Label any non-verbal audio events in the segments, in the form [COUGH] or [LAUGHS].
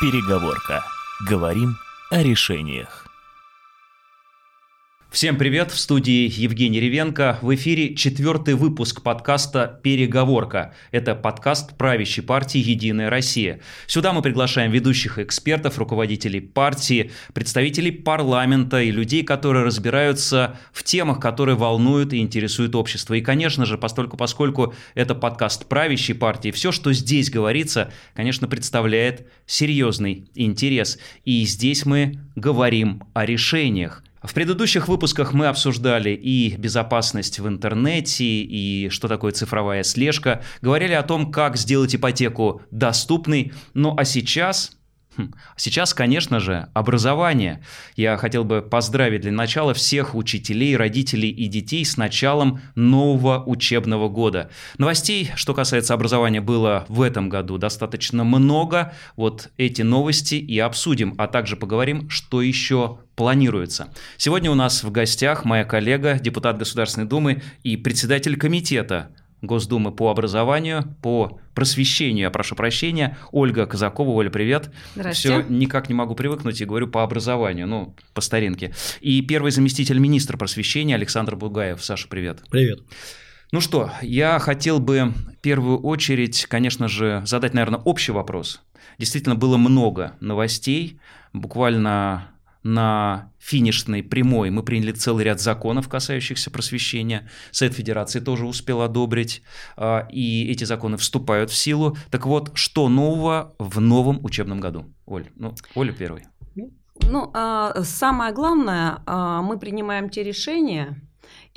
Переговорка. Говорим о решениях. Всем привет, в студии Евгений Ревенко. В эфире четвертый выпуск подкаста «Переговорка». Это подкаст правящей партии «Единая Россия». Сюда мы приглашаем ведущих экспертов, руководителей партии, представителей парламента и людей, которые разбираются в темах, которые волнуют и интересуют общество. И, конечно же, постольку, поскольку это подкаст правящей партии, все, что здесь говорится, конечно, представляет серьезный интерес. И здесь мы говорим о решениях. В предыдущих выпусках мы обсуждали и безопасность в интернете, и что такое цифровая слежка, говорили о том, как сделать ипотеку доступной, ну а сейчас. Сейчас, конечно же, образование. Я хотел бы поздравить для начала всех учителей, родителей и детей с началом нового учебного года. Новостей, что касается образования, было в этом году достаточно много. Вот эти новости и обсудим, а также поговорим, что еще планируется. Сегодня у нас в гостях моя коллега, депутат Государственной Думы и председатель комитета Госдумы по образованию, по просвещению, я прошу прощения, Ольга Казакова. Оля, привет. Здравствуйте. Все никак не могу привыкнуть и говорю по образованию, ну, по старинке. И первый заместитель министра просвещения Александр Бугаев. Саша, привет. Привет. Ну что, я хотел бы в первую очередь, конечно же, задать, наверное, общий вопрос. Действительно, было много новостей, буквально на финишной прямой мы приняли целый ряд законов, касающихся просвещения. Совет Федерации тоже успел одобрить, а, и эти законы вступают в силу. Так вот, что нового в новом учебном году? Оль, ну, Оля первый. Ну, а, самое главное, а, мы принимаем те решения,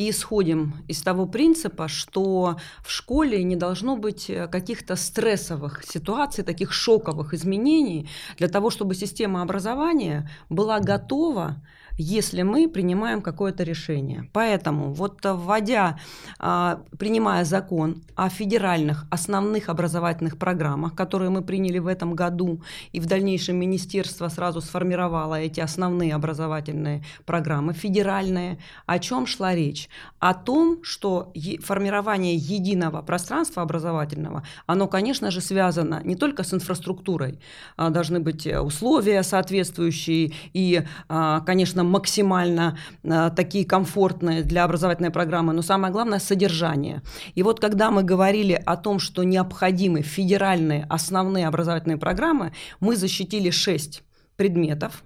и исходим из того принципа, что в школе не должно быть э, каких-то стрессовых ситуаций, таких шоковых изменений для того, чтобы система образования была готова если мы принимаем какое-то решение. Поэтому вот э, вводя, а, принимая закон о федеральных основных образовательных программах, которые мы приняли в этом году, и в дальнейшем министерство сразу сформировало эти основные образовательные программы федеральные, о чем шла речь? О том, что формирование единого пространства образовательного, оно, конечно же, связано не только с инфраструктурой, а должны быть э, условия соответствующие и, а, конечно, максимально э, такие комфортные для образовательной программы, но самое главное – содержание. И вот когда мы говорили о том, что необходимы федеральные основные образовательные программы, мы защитили шесть предметов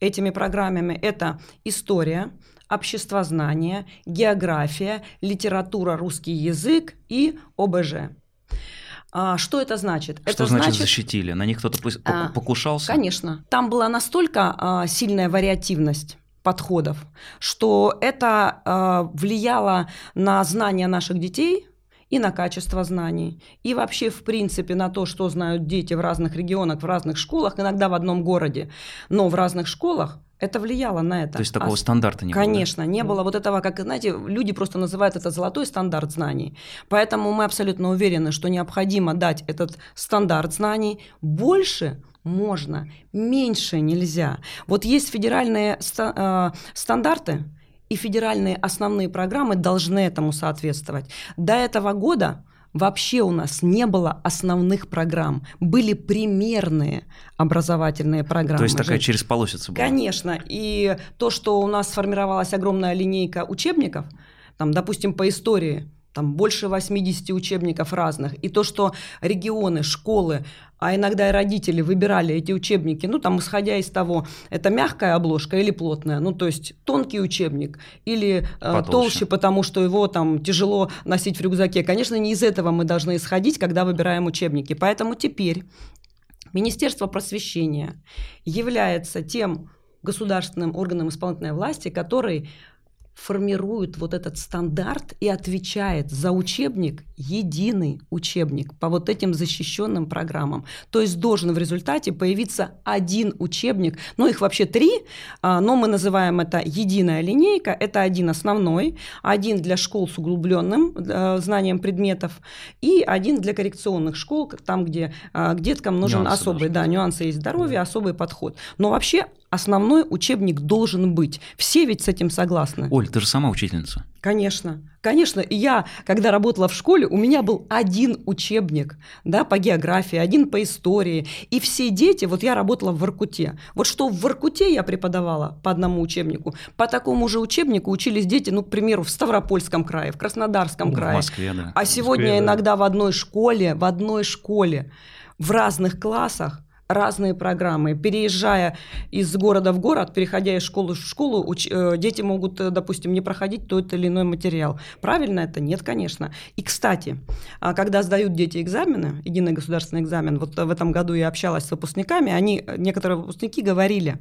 этими программами. Это история, обществознание, география, литература, русский язык и ОБЖ. А, что это значит? Что это значит, значит защитили? На них кто-то а, покушался? Конечно. Там была настолько а, сильная вариативность подходов, что это э, влияло на знания наших детей и на качество знаний, и вообще, в принципе, на то, что знают дети в разных регионах, в разных школах, иногда в одном городе, но в разных школах это влияло на это. То есть такого а, стандарта не конечно, было? Конечно, не было вот этого, как, знаете, люди просто называют это золотой стандарт знаний. Поэтому мы абсолютно уверены, что необходимо дать этот стандарт знаний больше можно, меньше нельзя. Вот есть федеральные э, стандарты, и федеральные основные программы должны этому соответствовать. До этого года вообще у нас не было основных программ, были примерные образовательные программы. То есть такая через полосица была? Конечно, и то, что у нас сформировалась огромная линейка учебников, там, допустим, по истории, там больше 80 учебников разных. И то, что регионы, школы, а иногда и родители выбирали эти учебники, ну, там, исходя из того, это мягкая обложка или плотная, ну, то есть тонкий учебник или э, толще, потому что его там тяжело носить в рюкзаке. Конечно, не из этого мы должны исходить, когда выбираем учебники. Поэтому теперь Министерство просвещения является тем государственным органом исполнительной власти, который формирует вот этот стандарт и отвечает за учебник, единый учебник по вот этим защищенным программам. То есть должен в результате появиться один учебник, ну их вообще три, а, но мы называем это единая линейка, это один основной, один для школ с углубленным э, знанием предметов и один для коррекционных школ, там, где к а, деткам нужен нюансы особый, да, нюансы есть здоровья, особый подход. Но вообще основной учебник должен быть. Все ведь с этим согласны. Оль, ты же сама учительница. Конечно. Конечно, и я, когда работала в школе, у меня был один учебник да, по географии, один по истории. И все дети, вот я работала в Воркуте. Вот что в Воркуте я преподавала по одному учебнику, по такому же учебнику учились дети, ну, к примеру, в Ставропольском крае, в Краснодарском Ну, в крае. Москве, да. А сегодня Москве, да. иногда в одной школе, в одной школе, в разных классах разные программы. Переезжая из города в город, переходя из школы в школу, уч- э, дети могут, э, допустим, не проходить тот или иной материал. Правильно это? Нет, конечно. И, кстати, а, когда сдают дети экзамены, единый государственный экзамен, вот э, в этом году я общалась с выпускниками, они, некоторые выпускники говорили,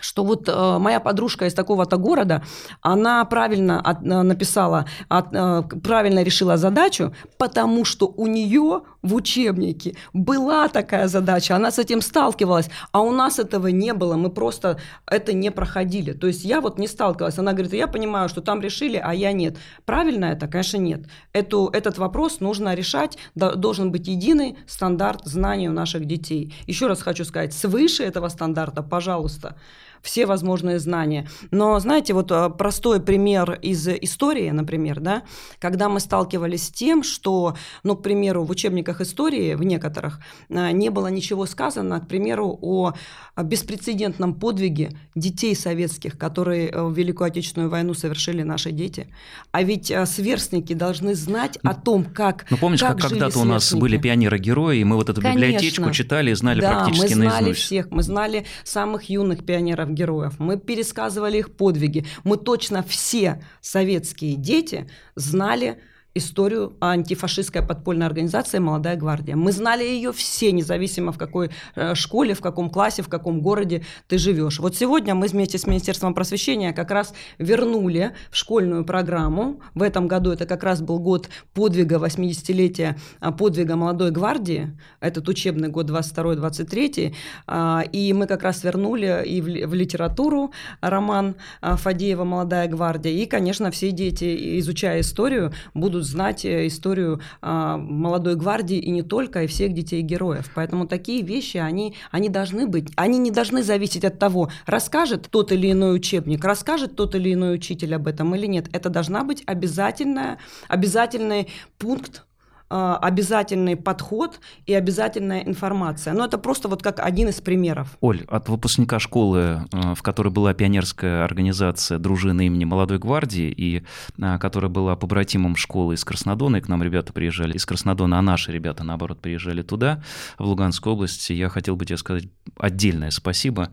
что вот э, моя подружка из такого-то города, она правильно от- написала, от- правильно решила задачу, потому что у нее в учебнике была такая задача, она с этим сталкивалась, а у нас этого не было, мы просто это не проходили. То есть я вот не сталкивалась. Она говорит, я понимаю, что там решили, а я нет. Правильно это? Конечно, нет. Эту, этот вопрос нужно решать, до- должен быть единый стандарт знаний у наших детей. Еще раз хочу сказать, свыше этого стандарта, пожалуйста, все возможные знания. Но, знаете, вот э, простой пример из истории, например, да, когда мы сталкивались с тем, что, ну, к примеру, в учебниках истории, в некоторых, э, не было ничего сказано, к примеру, о беспрецедентном подвиге детей советских, которые э, в Великую Отечественную войну совершили наши дети. А ведь э, сверстники должны знать о том, как Ну, помнишь, как, как когда-то у нас сверстники? были пионеры-герои, и мы вот эту Конечно. библиотечку читали и знали да, практически мы знали наизусть. всех, мы знали самых юных пионеров-героев, мы пересказывали их подвиги, мы точно все советские дети знали историю антифашистской подпольной организации «Молодая гвардия». Мы знали ее все, независимо в какой э, школе, в каком классе, в каком городе ты живешь. Вот сегодня мы вместе с Министерством просвещения как раз вернули в школьную программу. В этом году это как раз был год подвига, 80-летия а, подвига молодой гвардии. Этот учебный год 22-23. А, И мы как раз вернули и в литературу роман а, Фадеева «Молодая гвардия». И, конечно, все дети, изучая историю, будут знать э, историю а, молодой гвардии и не только, и всех детей-героев. Поэтому такие вещи, они, они должны быть. Они не должны зависеть от того, расскажет тот или иной учебник, расскажет тот или иной учитель об этом или нет. Это должна быть обязательная, обязательный пункт обязательный подход и обязательная информация. Но это просто вот как один из примеров. Оль, от выпускника школы, э, в которой была пионерская организация дружины имени Молодой гвардии, и э, которая была побратимом школы из Краснодона, и к нам ребята приезжали из Краснодона, а наши ребята, наоборот, приезжали туда, в Луганскую область, я хотел бы тебе сказать отдельное спасибо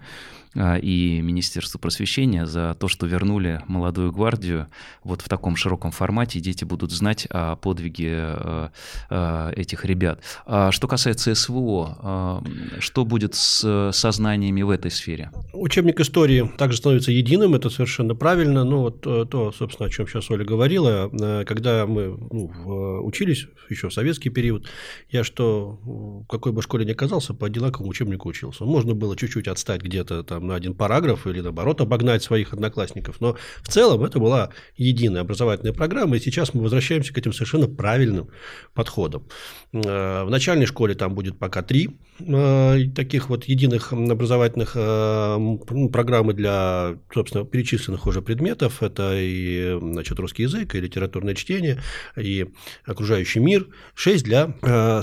и Министерству просвещения за то, что вернули молодую гвардию вот в таком широком формате, дети будут знать о подвиге э, э, этих ребят. А что касается СВО, э, что будет с сознаниями в этой сфере? Учебник истории также становится единым, это совершенно правильно. Ну, вот э, то, собственно, о чем сейчас Оля говорила, когда мы ну, учились еще в советский период, я что, в какой бы школе ни оказался, по одинаковому учебнику учился. Можно было чуть-чуть отстать где-то там на один параграф или, наоборот, обогнать своих одноклассников. Но в целом это была единая образовательная программа, и сейчас мы возвращаемся к этим совершенно правильным подходам. Э, В начальной школе там будет пока три э, таких вот единых образовательных э, программы для, собственно, перечисленных уже предметов. Это и значит, русский язык, и литературное чтение, и окружающий мир. Шесть для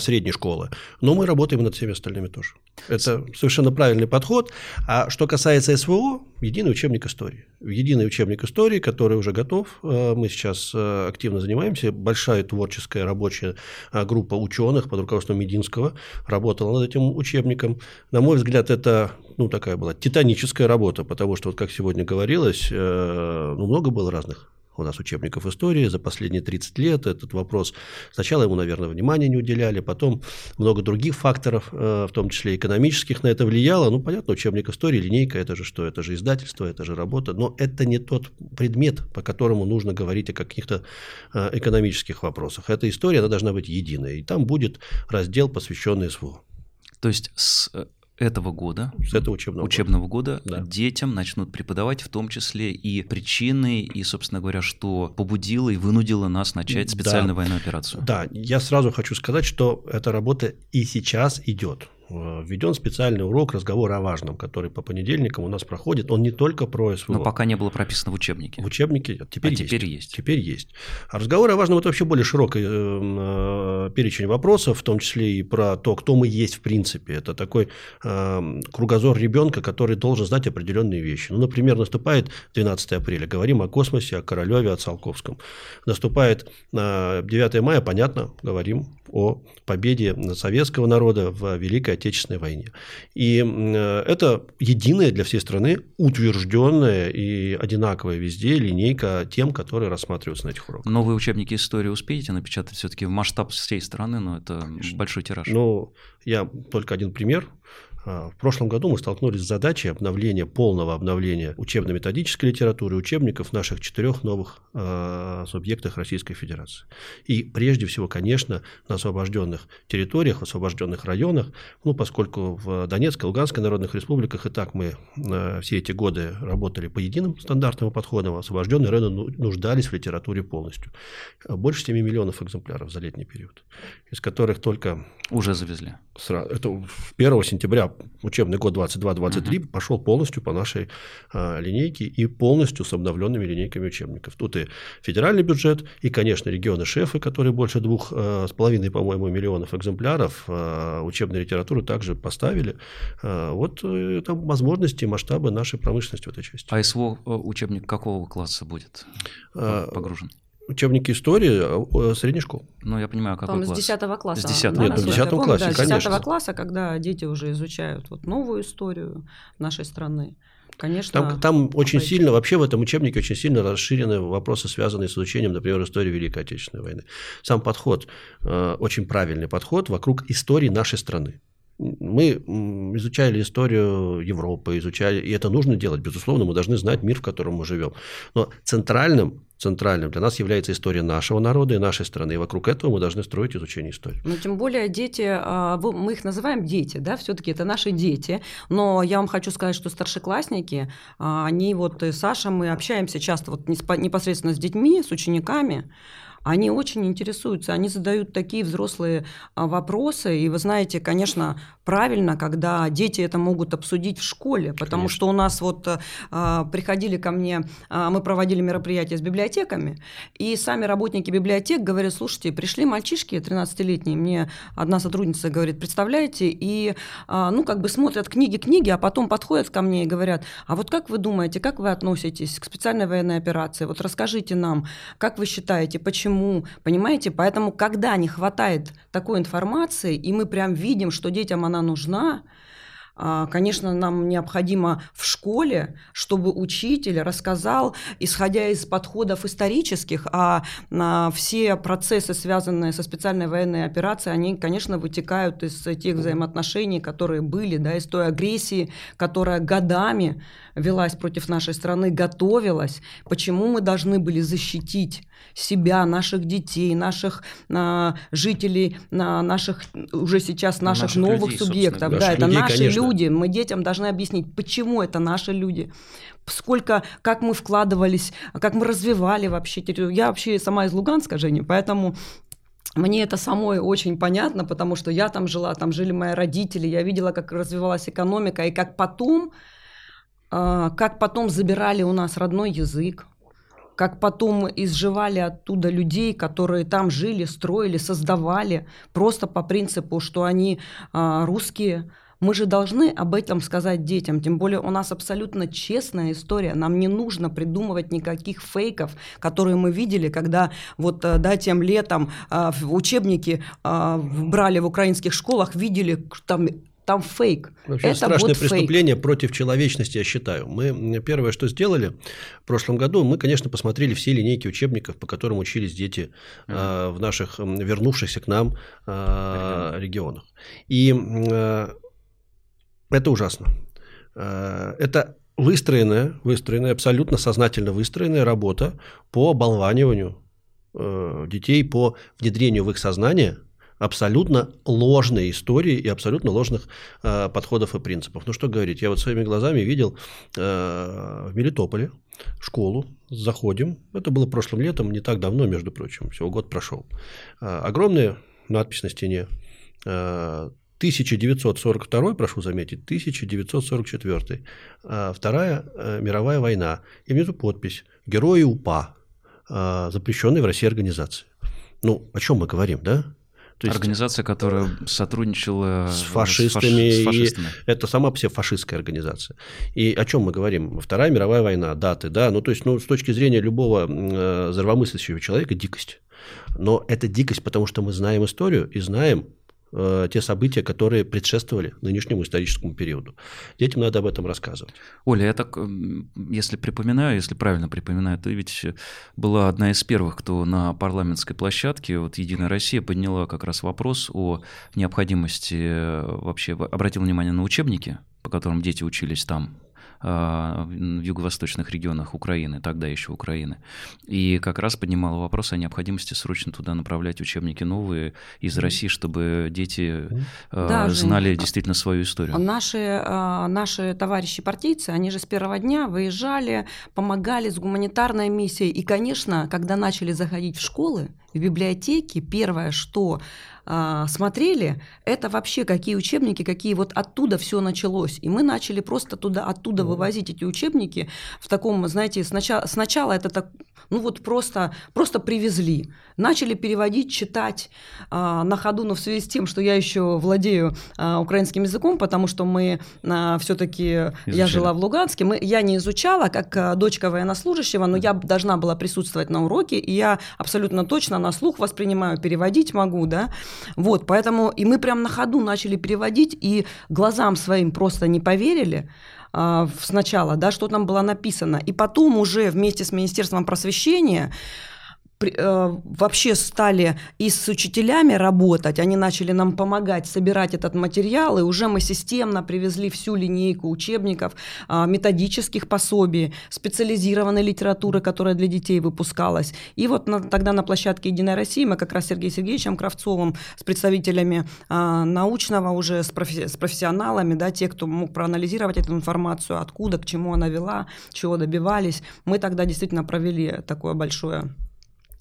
средней школы. Но мы работаем над всеми остальными тоже. Это совершенно правильный подход. А что касается СВО, единый учебник истории. Единый учебник истории, который уже готов. Э, Мы сейчас э, активно занимаемся. Большая творческая рабочая э, группа ученых под руководством Мединского работала над этим учебником. На мой взгляд, это ну, такая была титаническая работа, потому что, вот как сегодня говорилось, ну, много было разных у нас учебников истории за последние 30 лет. Этот вопрос сначала ему, наверное, внимания не уделяли, потом много других факторов, э, в том числе экономических, на это влияло. Ну, понятно, учебник истории, линейка, это же что? Это же издательство, это же работа. Но это не тот предмет, по которому нужно говорить о каких-то э, экономических вопросах. Эта история, она должна быть единой. И там будет раздел, посвященный СВО. То есть с э, этого года, С этого учебного, года. учебного года, Да. детям начнут преподавать в том числе и причины, и, собственно говоря, что побудило и вынудило нас начать Да. специальную военную операцию. Да, я сразу хочу сказать, что эта работа и сейчас идет. Э, введен специальный урок разговора о важном, который по понедельникам у нас проходит. Он не только про СВО. Но пока не было прописано в учебнике. В учебнике теперь, а есть. теперь есть. Теперь есть. А разговор о важном – это вообще более широкий э, перечень вопросов, в том числе и про то, кто мы есть в принципе. Это такой э, кругозор ребенка, который должен знать определенные вещи. Ну, например, наступает 12 апреля, говорим о космосе, о Королеве, о Циолковском. Наступает 9 мая, понятно, говорим о победе советского народа в Великой Отечественной войне. И это единая для всей страны утвержденная и одинаковая везде линейка тем, которые рассматриваются на этих уроках. Новые учебники истории успеете напечатать все-таки в масштаб всей страны, но это Конечно. большой тираж. Ну, я только один пример в прошлом году мы столкнулись с задачей обновления, полного обновления учебно-методической литературы, учебников в наших четырех новых э, субъектах Российской Федерации. И прежде всего, конечно, на освобожденных территориях, в освобожденных районах, ну, поскольку в Донецкой, Луганской народных республиках и так мы э, все эти годы работали по единым стандартам и подходам, освобожденные районы ну, нуждались в литературе полностью. Больше 7 миллионов экземпляров за летний период, из которых только... Уже завезли. Это 1 сентября учебный год 22-23 угу. пошел полностью по нашей а, линейке и полностью с обновленными линейками учебников. Тут и федеральный бюджет, и, конечно, регионы-шефы, которые больше двух а, с половиной, по-моему, миллионов экземпляров а, учебной литературы также поставили. А, вот э, это возможности, масштабы нашей промышленности в этой части. А СВО э, учебник какого класса будет а, погружен? Учебники истории средней школы. Ну, я понимаю, какой Там класс. с 10 класса. С 10 Нет, в 10 классе, да, конечно. С 10 класса, когда дети уже изучают вот новую историю нашей страны. Конечно. Там, там очень сильно, вообще в этом учебнике очень сильно расширены вопросы, связанные с изучением, например, истории Великой Отечественной войны. Сам подход, э, очень правильный подход вокруг истории нашей страны. Мы изучали историю Европы, изучали, и это нужно делать, безусловно, мы должны знать мир, в котором мы живем. Но центральным центральным для нас является история нашего народа и нашей страны. И вокруг этого мы должны строить изучение истории. Ну, тем более дети, а, мы их называем дети, да, все-таки это наши дети. Но я вам хочу сказать, что старшеклассники, а, они вот, Саша, мы общаемся часто вот непосредственно с детьми, с учениками, они очень интересуются, они задают такие взрослые а, вопросы. И вы знаете, конечно, правильно, когда дети это могут обсудить в школе, потому конечно. что у нас вот а, приходили ко мне, а, мы проводили мероприятия с библиотеками, и сами работники библиотек говорят, слушайте, пришли мальчишки 13-летние, мне одна сотрудница говорит, представляете, и ну как бы смотрят книги-книги, а потом подходят ко мне и говорят, а вот как вы думаете, как вы относитесь к специальной военной операции? Вот расскажите нам, как вы считаете, почему почему, понимаете? Поэтому, когда не хватает такой информации, и мы прям видим, что детям она нужна, а, Конечно, нам необходимо в школе, чтобы учитель рассказал, исходя из подходов исторических, а, а все процессы, связанные со специальной военной операцией, они, конечно, вытекают из тех взаимоотношений, которые были, да, из той агрессии, которая годами велась против нашей страны, готовилась. Почему мы должны были защитить себя, наших детей, наших а, жителей, а, наших уже сейчас наших, наших новых людей, субъектов. Да, наших это людей, наши конечно. люди. Мы детям должны объяснить, почему это наши люди сколько, как мы вкладывались, как мы развивали вообще территорию. Я вообще сама из Луганска, Женя, поэтому мне это самой очень понятно, потому что я там жила, там жили мои родители, я видела, как развивалась экономика, и как потом, как потом забирали у нас родной язык, как потом изживали оттуда людей, которые там жили, строили, создавали, просто по принципу, что они а, русские. Мы же должны об этом сказать детям, тем более у нас абсолютно честная история, нам не нужно придумывать никаких фейков, которые мы видели, когда вот э, да, тем летом а, в учебники а, брали в украинских школах, видели там там фейк. Вообще это страшное вот преступление фейк. против человечности, я считаю. Мы первое, что сделали в прошлом году, мы, конечно, посмотрели все линейки учебников, по которым учились дети mm-hmm. э, в наших вернувшихся к нам э, регионах. И э, это ужасно. Э, это выстроенная, выстроенная, абсолютно сознательно выстроенная работа по оболваниванию э, детей, по внедрению в их сознание – абсолютно ложные истории и абсолютно ложных э, подходов и принципов. Ну что говорить, я вот своими глазами видел э, в Мелитополе школу, заходим, это было прошлым летом, не так давно, между прочим, всего год прошел. Э, огромная надпись на стене, э, 1942, прошу заметить, 1944, а, Вторая э, мировая война. И внизу подпись «Герои УПА», а, запрещенной в России организации. Ну, о чем мы говорим, да? То есть, Организация, которая сотрудничала с фашистами, с, фаш, с фашистами. это сама по себе фашистская организация. И о чем мы говорим? Вторая мировая война, даты, да, ну то есть, ну, с точки зрения любого э, здравомыслящего человека дикость. Но это дикость, потому что мы знаем историю и знаем, Э, те события, которые предшествовали нынешнему историческому периоду. Детям надо об этом рассказывать. Оля, я так, если припоминаю, если правильно припоминаю, ты ведь была одна из первых, кто на парламентской площадке, вот «Единая Россия» подняла как раз вопрос о необходимости э, вообще, обратил внимание на учебники, по которым дети учились там, в юго-восточных регионах Украины, тогда еще Украины. И как раз поднимала вопрос о необходимости срочно туда направлять учебники новые из России, чтобы дети а, да, знали Жень, действительно свою историю. Наши, а, наши товарищи партийцы, они же с первого дня выезжали, помогали с гуманитарной миссией. И, конечно, когда начали заходить в школы, в библиотеки, первое, что а, смотрели, это вообще какие учебники, какие вот оттуда все началось. И мы начали просто туда, оттуда вывозить эти учебники в таком, знаете, сначала, сначала это так, ну вот просто, просто привезли. Начали переводить, читать а, на ходу, но в связи с тем, что я еще владею а, украинским языком, потому что мы а, все-таки, я жила в Луганске, мы, я не изучала, как а, дочка военнослужащего, но я должна была присутствовать на уроке, и я абсолютно точно на слух воспринимаю, переводить могу, да, вот, поэтому, и мы прям на ходу начали переводить, и глазам своим просто не поверили, сначала, да, что там было написано. И потом уже вместе с Министерством просвещения вообще стали и с учителями работать, они начали нам помогать собирать этот материал, и уже мы системно привезли всю линейку учебников, а, методических пособий, специализированной литературы, которая для детей выпускалась. И вот на, тогда на площадке «Единой России» мы как раз с Сергеем Сергеевичем Кравцовым, с представителями а, научного уже, с, профи, с профессионалами, да, те, кто мог проанализировать эту информацию, откуда, к чему она вела, чего добивались, мы тогда действительно провели такое большое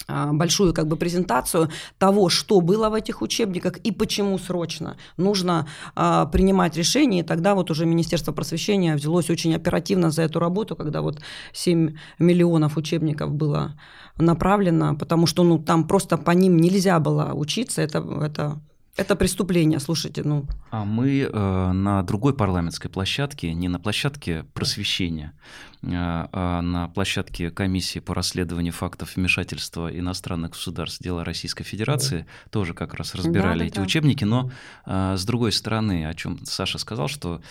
большую как бы презентацию того, что было в этих учебниках и почему срочно нужно а, принимать решение. И тогда вот уже Министерство просвещения взялось очень оперативно за эту работу, когда вот 7 миллионов учебников было направлено, потому что ну, там просто по ним нельзя было учиться. Это, это это преступление, слушайте, ну. А мы э, на другой парламентской площадке, не на площадке просвещения, а на площадке комиссии по расследованию фактов вмешательства иностранных государств в дела Российской Федерации да. тоже как раз разбирали да, эти да. учебники, но э, с другой стороны, о чем Саша сказал, что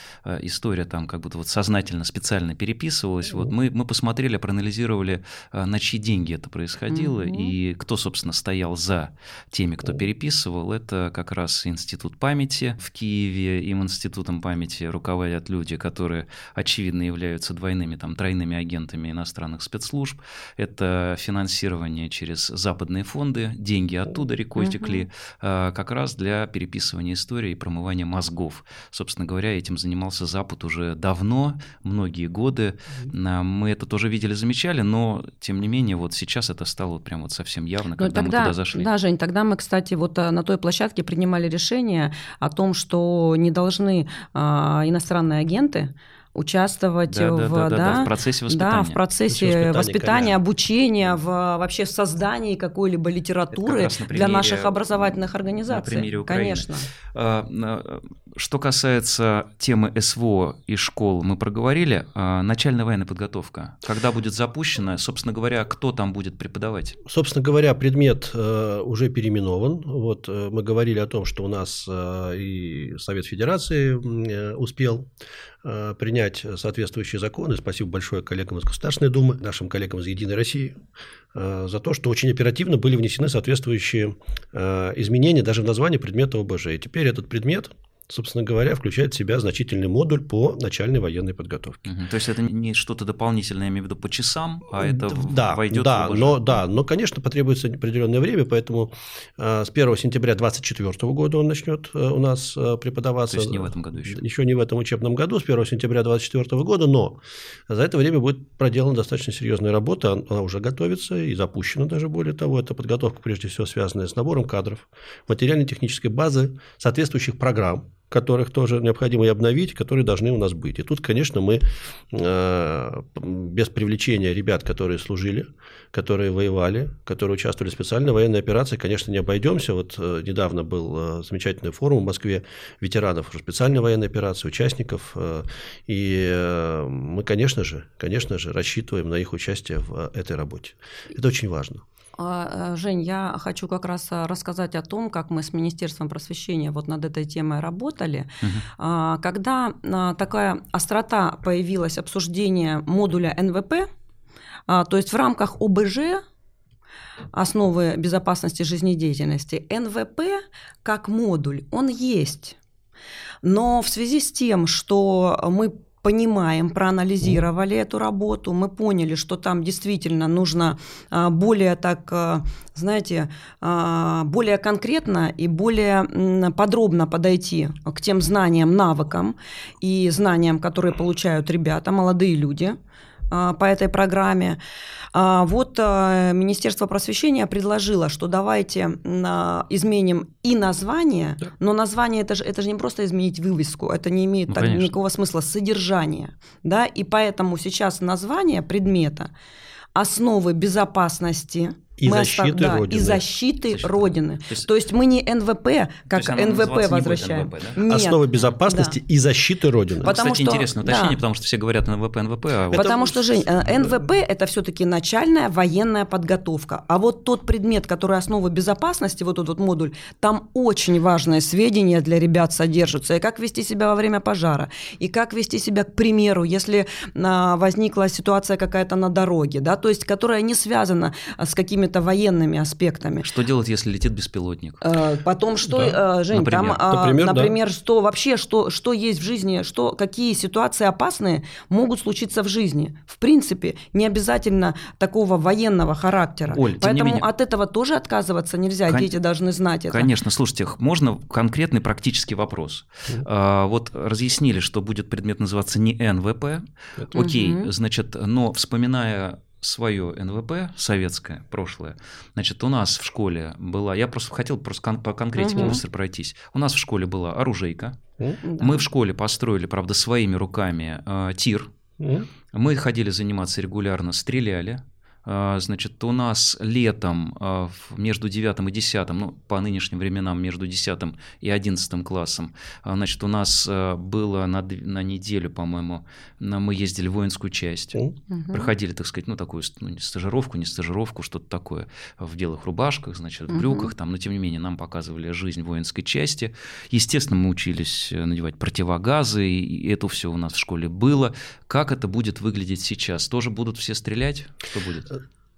история там как будто вот сознательно, специально переписывалась. Вот мы, мы посмотрели, проанализировали, на чьи деньги это происходило угу. и кто, собственно, стоял за теми, кто переписывал. Это как раз Институт памяти в Киеве, им Институтом памяти руководят люди, которые, очевидно, являются двойными, там, тройными агентами иностранных спецслужб. Это финансирование через западные фонды, деньги оттуда рекой текли, угу. как раз для переписывания истории и промывания мозгов. Собственно говоря, этим занимался Запад уже давно, многие годы. Мы это тоже видели, замечали, но, тем не менее, вот сейчас это стало вот прям вот совсем явно, когда тогда, мы туда зашли. Да, Жень, тогда мы, кстати, вот э, на той площадке принимали решение о том, что не должны а, иностранные агенты участвовать да, в, да, да, да, в процессе воспитания, да, в процессе воспитания, воспитания обучения, в, вообще в создании какой-либо литературы примере, для наших образовательных организаций. На примере Украины. Конечно. А, что касается темы СВО и школ, мы проговорили. А, начальная военная подготовка. Когда будет запущена, собственно говоря, кто там будет преподавать? Собственно говоря, предмет э, уже переименован. Вот э, мы говорили о том, что у нас э, и Совет Федерации успел принять соответствующие законы. Спасибо большое коллегам из Государственной Думы, нашим коллегам из Единой России за то, что очень оперативно были внесены соответствующие изменения даже в название предмета ОБЖ. И теперь этот предмет собственно говоря, включает в себя значительный модуль по начальной военной подготовке. Угу. То есть это не что-то дополнительное, я имею в виду, по часам, а это да, войдет да, в но, да, но, конечно, потребуется определенное время, поэтому э, с 1 сентября 2024 года он начнет э, у нас э, преподаваться. То есть не в этом году еще? Еще не в этом учебном году, с 1 сентября 2024 года, но за это время будет проделана достаточно серьезная работа, она уже готовится и запущена даже более того. Это подготовка, прежде всего, связанная с набором кадров, материально-технической базы, соответствующих программ, которых тоже необходимо и обновить, которые должны у нас быть. И тут, конечно, мы э, без привлечения ребят, которые служили, которые воевали, которые участвовали в специальной военной операции, конечно, не обойдемся. Вот э, недавно был замечательный форум в Москве ветеранов специальной военной операции, участников. И мы, конечно же, конечно же, рассчитываем на их участие в этой работе. Это очень важно. А, э, Жень, я хочу как раз э, рассказать о том, как мы с Министерством просвещения вот над этой темой работали. Угу. Когда а, такая острота появилась обсуждение модуля НВП, то есть в рамках ОБЖ основы безопасности жизнедеятельности, НВП как модуль, он есть. Но в связи с тем, что мы понимаем, проанализировали эту работу, мы поняли, что там действительно нужно а, более так, а, знаете, а, более конкретно и более подробно подойти к тем знаниям, навыкам и знаниям, которые получают ребята, молодые люди по этой программе. А, вот а, Министерство просвещения предложило, что давайте а, изменим и название, да. но название это же, это же не просто изменить вывеску, это не имеет ну, так, никакого смысла, содержание. Да? И поэтому сейчас название предмета основы безопасности и мы защиты остав... Родины. и защиты Защита. Родины. То есть, То есть мы не НВП, как НВП возвращаем. НВП, да? Нет. Основы безопасности да. и защиты Родины. Потому Кстати, что... интересное уточнение, да. потому что все говорят НВП, НВП. А вот... Потому что, Жень, э, НВП – это все-таки начальная военная подготовка. А вот тот предмет, который основа безопасности, вот этот вот модуль, там очень важные сведения для ребят содержатся. И как вести себя во время пожара, и как вести себя, к примеру, если а, возникла ситуация какая-то на дороге, да, то есть которая не связана с какими-то какими-то военными аспектами. Что делать, если летит беспилотник? Э, потом что, да. Э, Жень, например. там, например, например да. что вообще, что, что есть в жизни, что, какие ситуации опасные могут случиться в жизни. В принципе, не обязательно такого военного характера. Оль, Поэтому менее... от этого тоже отказываться нельзя, Кон... дети должны знать это. Конечно, слушайте, можно конкретный практический вопрос. Mm. А, вот разъяснили, что будет предмет называться не НВП. Окей, угу. значит, но вспоминая свое НВП советское прошлое. Значит, у нас в школе была, я просто хотел просто кон, по конкретике угу. быстро пройтись. У нас в школе была оружейка. Да. Мы в школе построили, правда, своими руками э, тир. Мы ходили заниматься регулярно, стреляли. А, значит, у нас летом а, между 9 и 10, ну, по нынешним временам между 10 и 11 классом, а, значит, у нас было на, на неделю, по-моему, мы ездили в воинскую часть, угу. проходили, так сказать, ну, такую ну, стажировку, не стажировку, что-то такое, в белых рубашках, значит, в брюках, угу. там, но тем не менее нам показывали жизнь воинской части. Естественно, мы учились э, надевать противогазы, и это все у нас в школе было. Как это будет выглядеть сейчас? Тоже будут все стрелять? Что будет?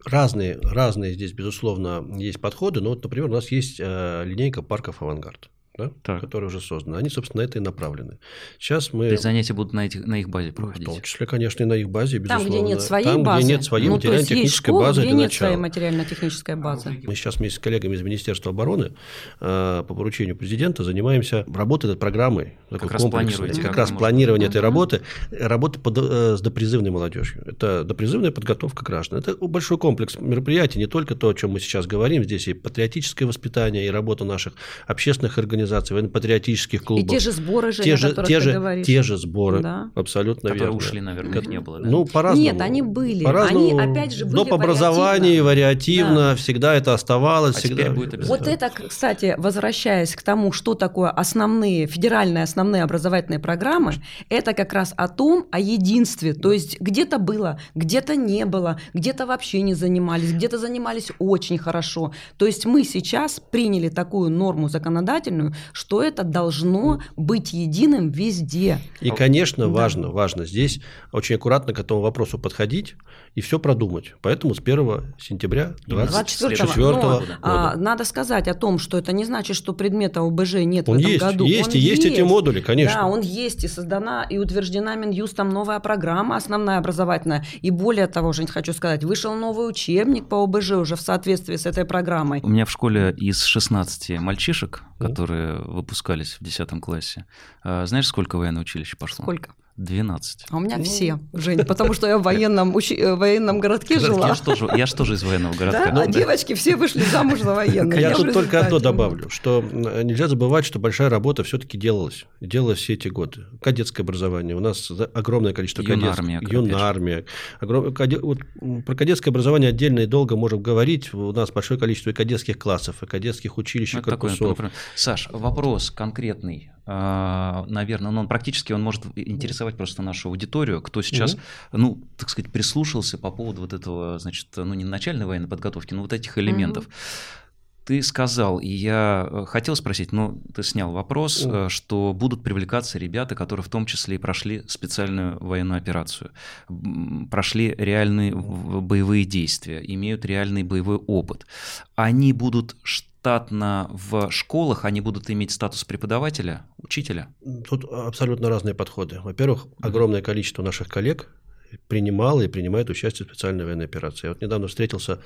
Разные, разные здесь, безусловно, есть подходы. Но вот, например, у нас есть э, линейка парков «Авангард» да, так. которые уже созданы. Они, собственно, на это и направлены. Сейчас мы... То есть занятия будут на, этих, на их базе проходить? В том числе, конечно, и на их базе, безусловно. Там, где нет своей Там, базы. где нет своей ну, материально-технической базы где для нет начала. своей материально-технической базы. Мы сейчас вместе с коллегами из Министерства обороны э, по поручению президента занимаемся работой над программой. Как раз планируете. Как раз планирование этой работы. Работа под, э, с допризывной молодежью. Это допризывная подготовка граждан. Это большой комплекс мероприятий, не только то, о чем мы сейчас говорим. Здесь и патриотическое воспитание, и работа наших общественных организаций, военно-патриотических патриотических клубов. И те же сборы, Женя, те же, те же, говоришь. Те же сборы, да. абсолютно Которые верно. ушли, наверное, их не было, да? Ну, по-разному. Нет, они были. По-разному. Они, опять же, были Доп. образование, вариативно, да. всегда это оставалось. А всегда. будет вот это, кстати, возвращаясь к тому, что такое основные, федеральные основные образовательные программы, это как раз о том, о единстве. То есть где-то было, где-то не было, где-то вообще не занимались, где-то занимались очень хорошо. То есть мы сейчас приняли такую норму законодательную, что это должно быть единым везде. И, конечно, да. важно, важно здесь очень аккуратно к этому вопросу подходить и все продумать. Поэтому с 1 сентября 2024 года. А, надо сказать о том, что это не значит, что предмета ОБЖ нет он в этом есть, году. Есть, он и есть, есть эти модули, конечно. Да, он есть, и создана, и утверждена Минюстом новая программа основная образовательная. И более того, Жень, хочу сказать, вышел новый учебник по ОБЖ уже в соответствии с этой программой. У меня в школе из 16 мальчишек, которые выпускались в 10 классе, а знаешь, сколько военное училище пошло? Сколько? 12. А у меня Ну. все, Жень, потому что я в военном, учи- э, военном городке жила. Я же тоже, я ж тоже из военного городка. Да, Ну, а да. девочки все вышли замуж за военных. Я в тут только одно добавлю, что нельзя забывать, что большая работа все-таки делалась. Делалась все эти годы. Кадетское образование. У нас огромное количество же. Юнармия. Огром- каде- вот, про кадетское образование отдельно и долго можем говорить. У нас большое количество и кадетских классов, и кадетских училищ, и Ну, такое, корпусов. например. Саш, вопрос конкретный. А, Наверное, но он практически он может интересовать просто нашу аудиторию, кто сейчас, ну, так сказать, прислушался по поводу вот этого, значит, ну, не начальной военной подготовки, но вот этих элементов. Ты сказал, и я э, хотел спросить, но ты снял вопрос, э, что будут привлекаться ребята, которые в том числе и прошли специальную военную операцию, прошли реальные боевые действия, имеют реальный боевой опыт. Они будут штатно в школах, они будут иметь статус преподавателя, учителя? Тут абсолютно разные подходы. Во-первых, огромное количество наших коллег принимало и принимает участие в специальной военной операции. Я вот недавно встретился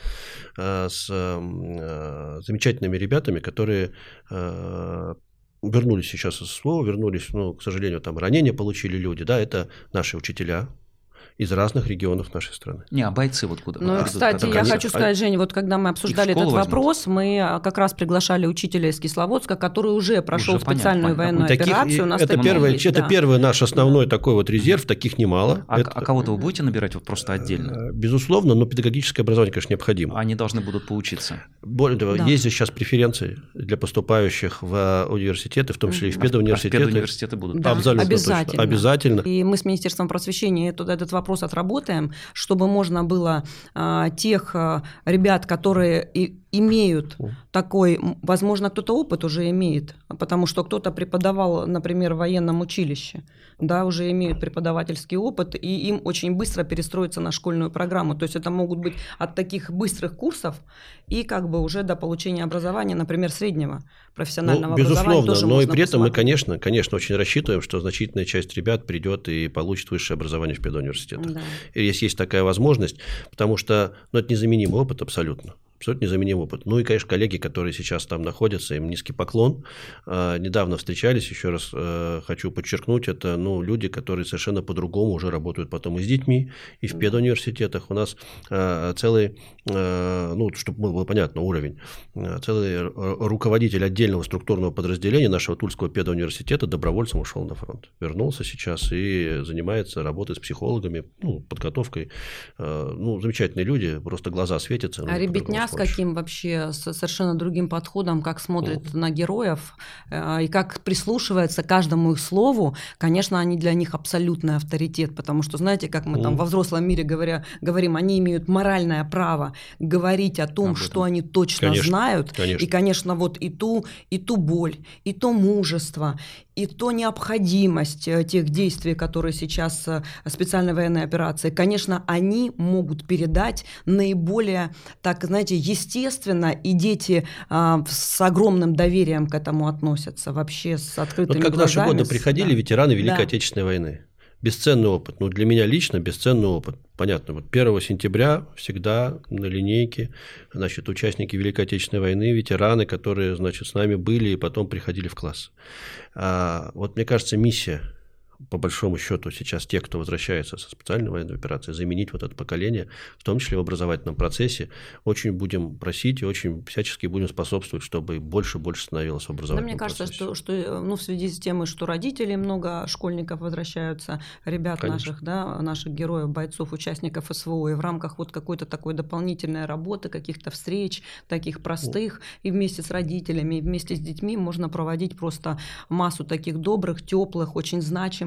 э, с э, замечательными ребятами, которые э, вернулись сейчас из СВО, вернулись, ну, к сожалению, там ранения получили люди, да, это наши учителя из разных регионов нашей страны. Не, а бойцы вот куда? Ну, придут, кстати, я придут? хочу сказать, Женя, вот когда мы обсуждали этот возьмут? вопрос, мы а, как раз приглашали учителя из Кисловодска, который уже прошел понятно, специальную понятно. военную Таких- операцию. У нас это, первый, есть, это да. первый наш основной такой вот резерв, таких немало. А, Это, а кого-то вы будете набирать вот просто отдельно? э, Безусловно, но педагогическое образование, конечно, необходимо. Они должны будут поучиться. Более того, Да. есть же сейчас преференции для поступающих в университеты, в том числе и в А педуниверситеты. педуниверситеты будут. Да, Абсолютно точно. обязательно. Обязательно. И мы с Министерством просвещения этот, этот вопрос отработаем, чтобы можно было а, тех а, ребят, которые и имеют такой, возможно, кто-то опыт уже имеет, потому что кто-то преподавал, например, в военном училище, да, уже имеют преподавательский опыт, и им очень быстро перестроиться на школьную программу. То есть это могут быть от таких быстрых курсов и как бы уже до получения образования, например, среднего профессионального Ну, образования безусловно, но и при этом мы, конечно, конечно, очень рассчитываем, что значительная часть ребят придет и получит высшее образование в педуниверситетах. Да. Если есть такая возможность, потому что ну, это незаменимый опыт абсолютно. Абсолютно незаменимый опыт. Ну и, конечно, коллеги, которые сейчас там находятся, им низкий поклон. А, недавно встречались, еще раз э, хочу подчеркнуть, это ну, люди, которые совершенно по-другому уже работают потом и с детьми, и в педуниверситетах. У нас э, целый, э, ну, чтобы было понятно, уровень, э, целый руководитель отдельного структурного подразделения нашего Тульского педуниверситета добровольцем ушел на фронт. Вернулся сейчас и занимается работой с психологами, ну, подготовкой. Э, ну, замечательные люди, просто глаза светятся. А ребятня с каким вообще, с совершенно другим подходом, как смотрит на героев э, и как прислушивается к каждому их слову, конечно, они для них абсолютный авторитет, потому что, знаете, как мы там во взрослом мире говоря, говорим, они имеют моральное право говорить о том, Об этом. что они точно Конечно, знают, конечно. и, конечно, вот и ту, и ту боль, и то мужество, и то необходимость э, тех действий, которые сейчас э, специальной военной операции, конечно, они могут передать наиболее, так, знаете, естественно, и дети а, с огромным доверием к этому относятся, вообще с открытыми Вот как в наши глазами. годы приходили да. ветераны Великой Да. Отечественной войны. Бесценный опыт. Ну, для меня лично бесценный опыт. Понятно, вот 1 сентября всегда на линейке, значит, участники Великой Отечественной войны, ветераны, которые, значит, с нами были и потом приходили в класс. А, вот мне кажется, миссия по большому счету сейчас те, кто возвращается со специальной военной операции, заменить вот это поколение, в том числе в образовательном процессе, очень будем просить и очень всячески будем способствовать, чтобы больше и больше становилось в Да, образовательном мне кажется, процессе. что, что ну, в связи с тем, что родителей много школьников возвращаются, ребят Конечно. наших, да, наших героев, бойцов, участников СВО, и в рамках вот какой-то такой дополнительной работы, каких-то встреч, таких простых, и вместе с родителями, и вместе с детьми можно проводить просто массу таких добрых, теплых, очень значимых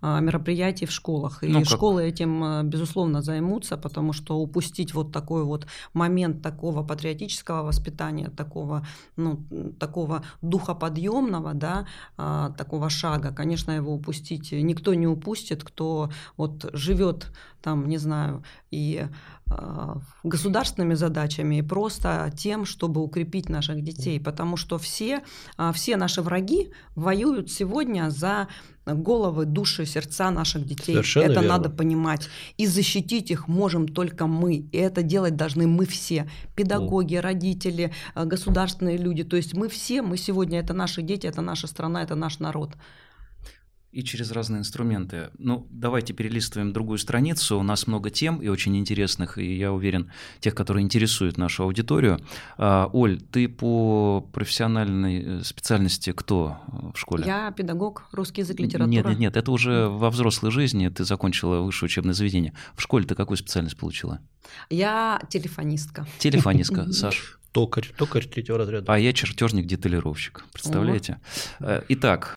а, мероприятий в школах. И Ну, как- школы этим, а, безусловно, займутся, потому что упустить вот такой вот момент такого патриотического воспитания, такого, ну, такого духоподъемного, да, а, такого шага, конечно, его упустить никто не упустит, кто вот живет там, не знаю, и государственными задачами, и просто тем, чтобы укрепить наших детей, потому что все, все наши враги воюют сегодня за головы, души, сердца наших детей. Совершенно это верно. надо понимать. И защитить их можем только мы. И это делать должны мы все. Педагоги, родители, а, государственные люди. То есть мы все, мы сегодня, это наши дети, это наша страна, это наш народ. И через разные инструменты. Ну, давайте перелистываем другую страницу. У нас много тем и очень интересных, и я уверен, тех, которые интересуют нашу аудиторию. А, Оль, ты по профессиональной э, специальности кто в школе? Я педагог, русский язык, литература. Нет, нет, нет, это уже во взрослой жизни ты закончила высшее учебное заведение. В школе ты какую специальность получила? Я телефонистка. Телефонистка, Саш. Токарь, токарь третьего разряда. А я чертежник-деталировщик. Представляете? Э, итак,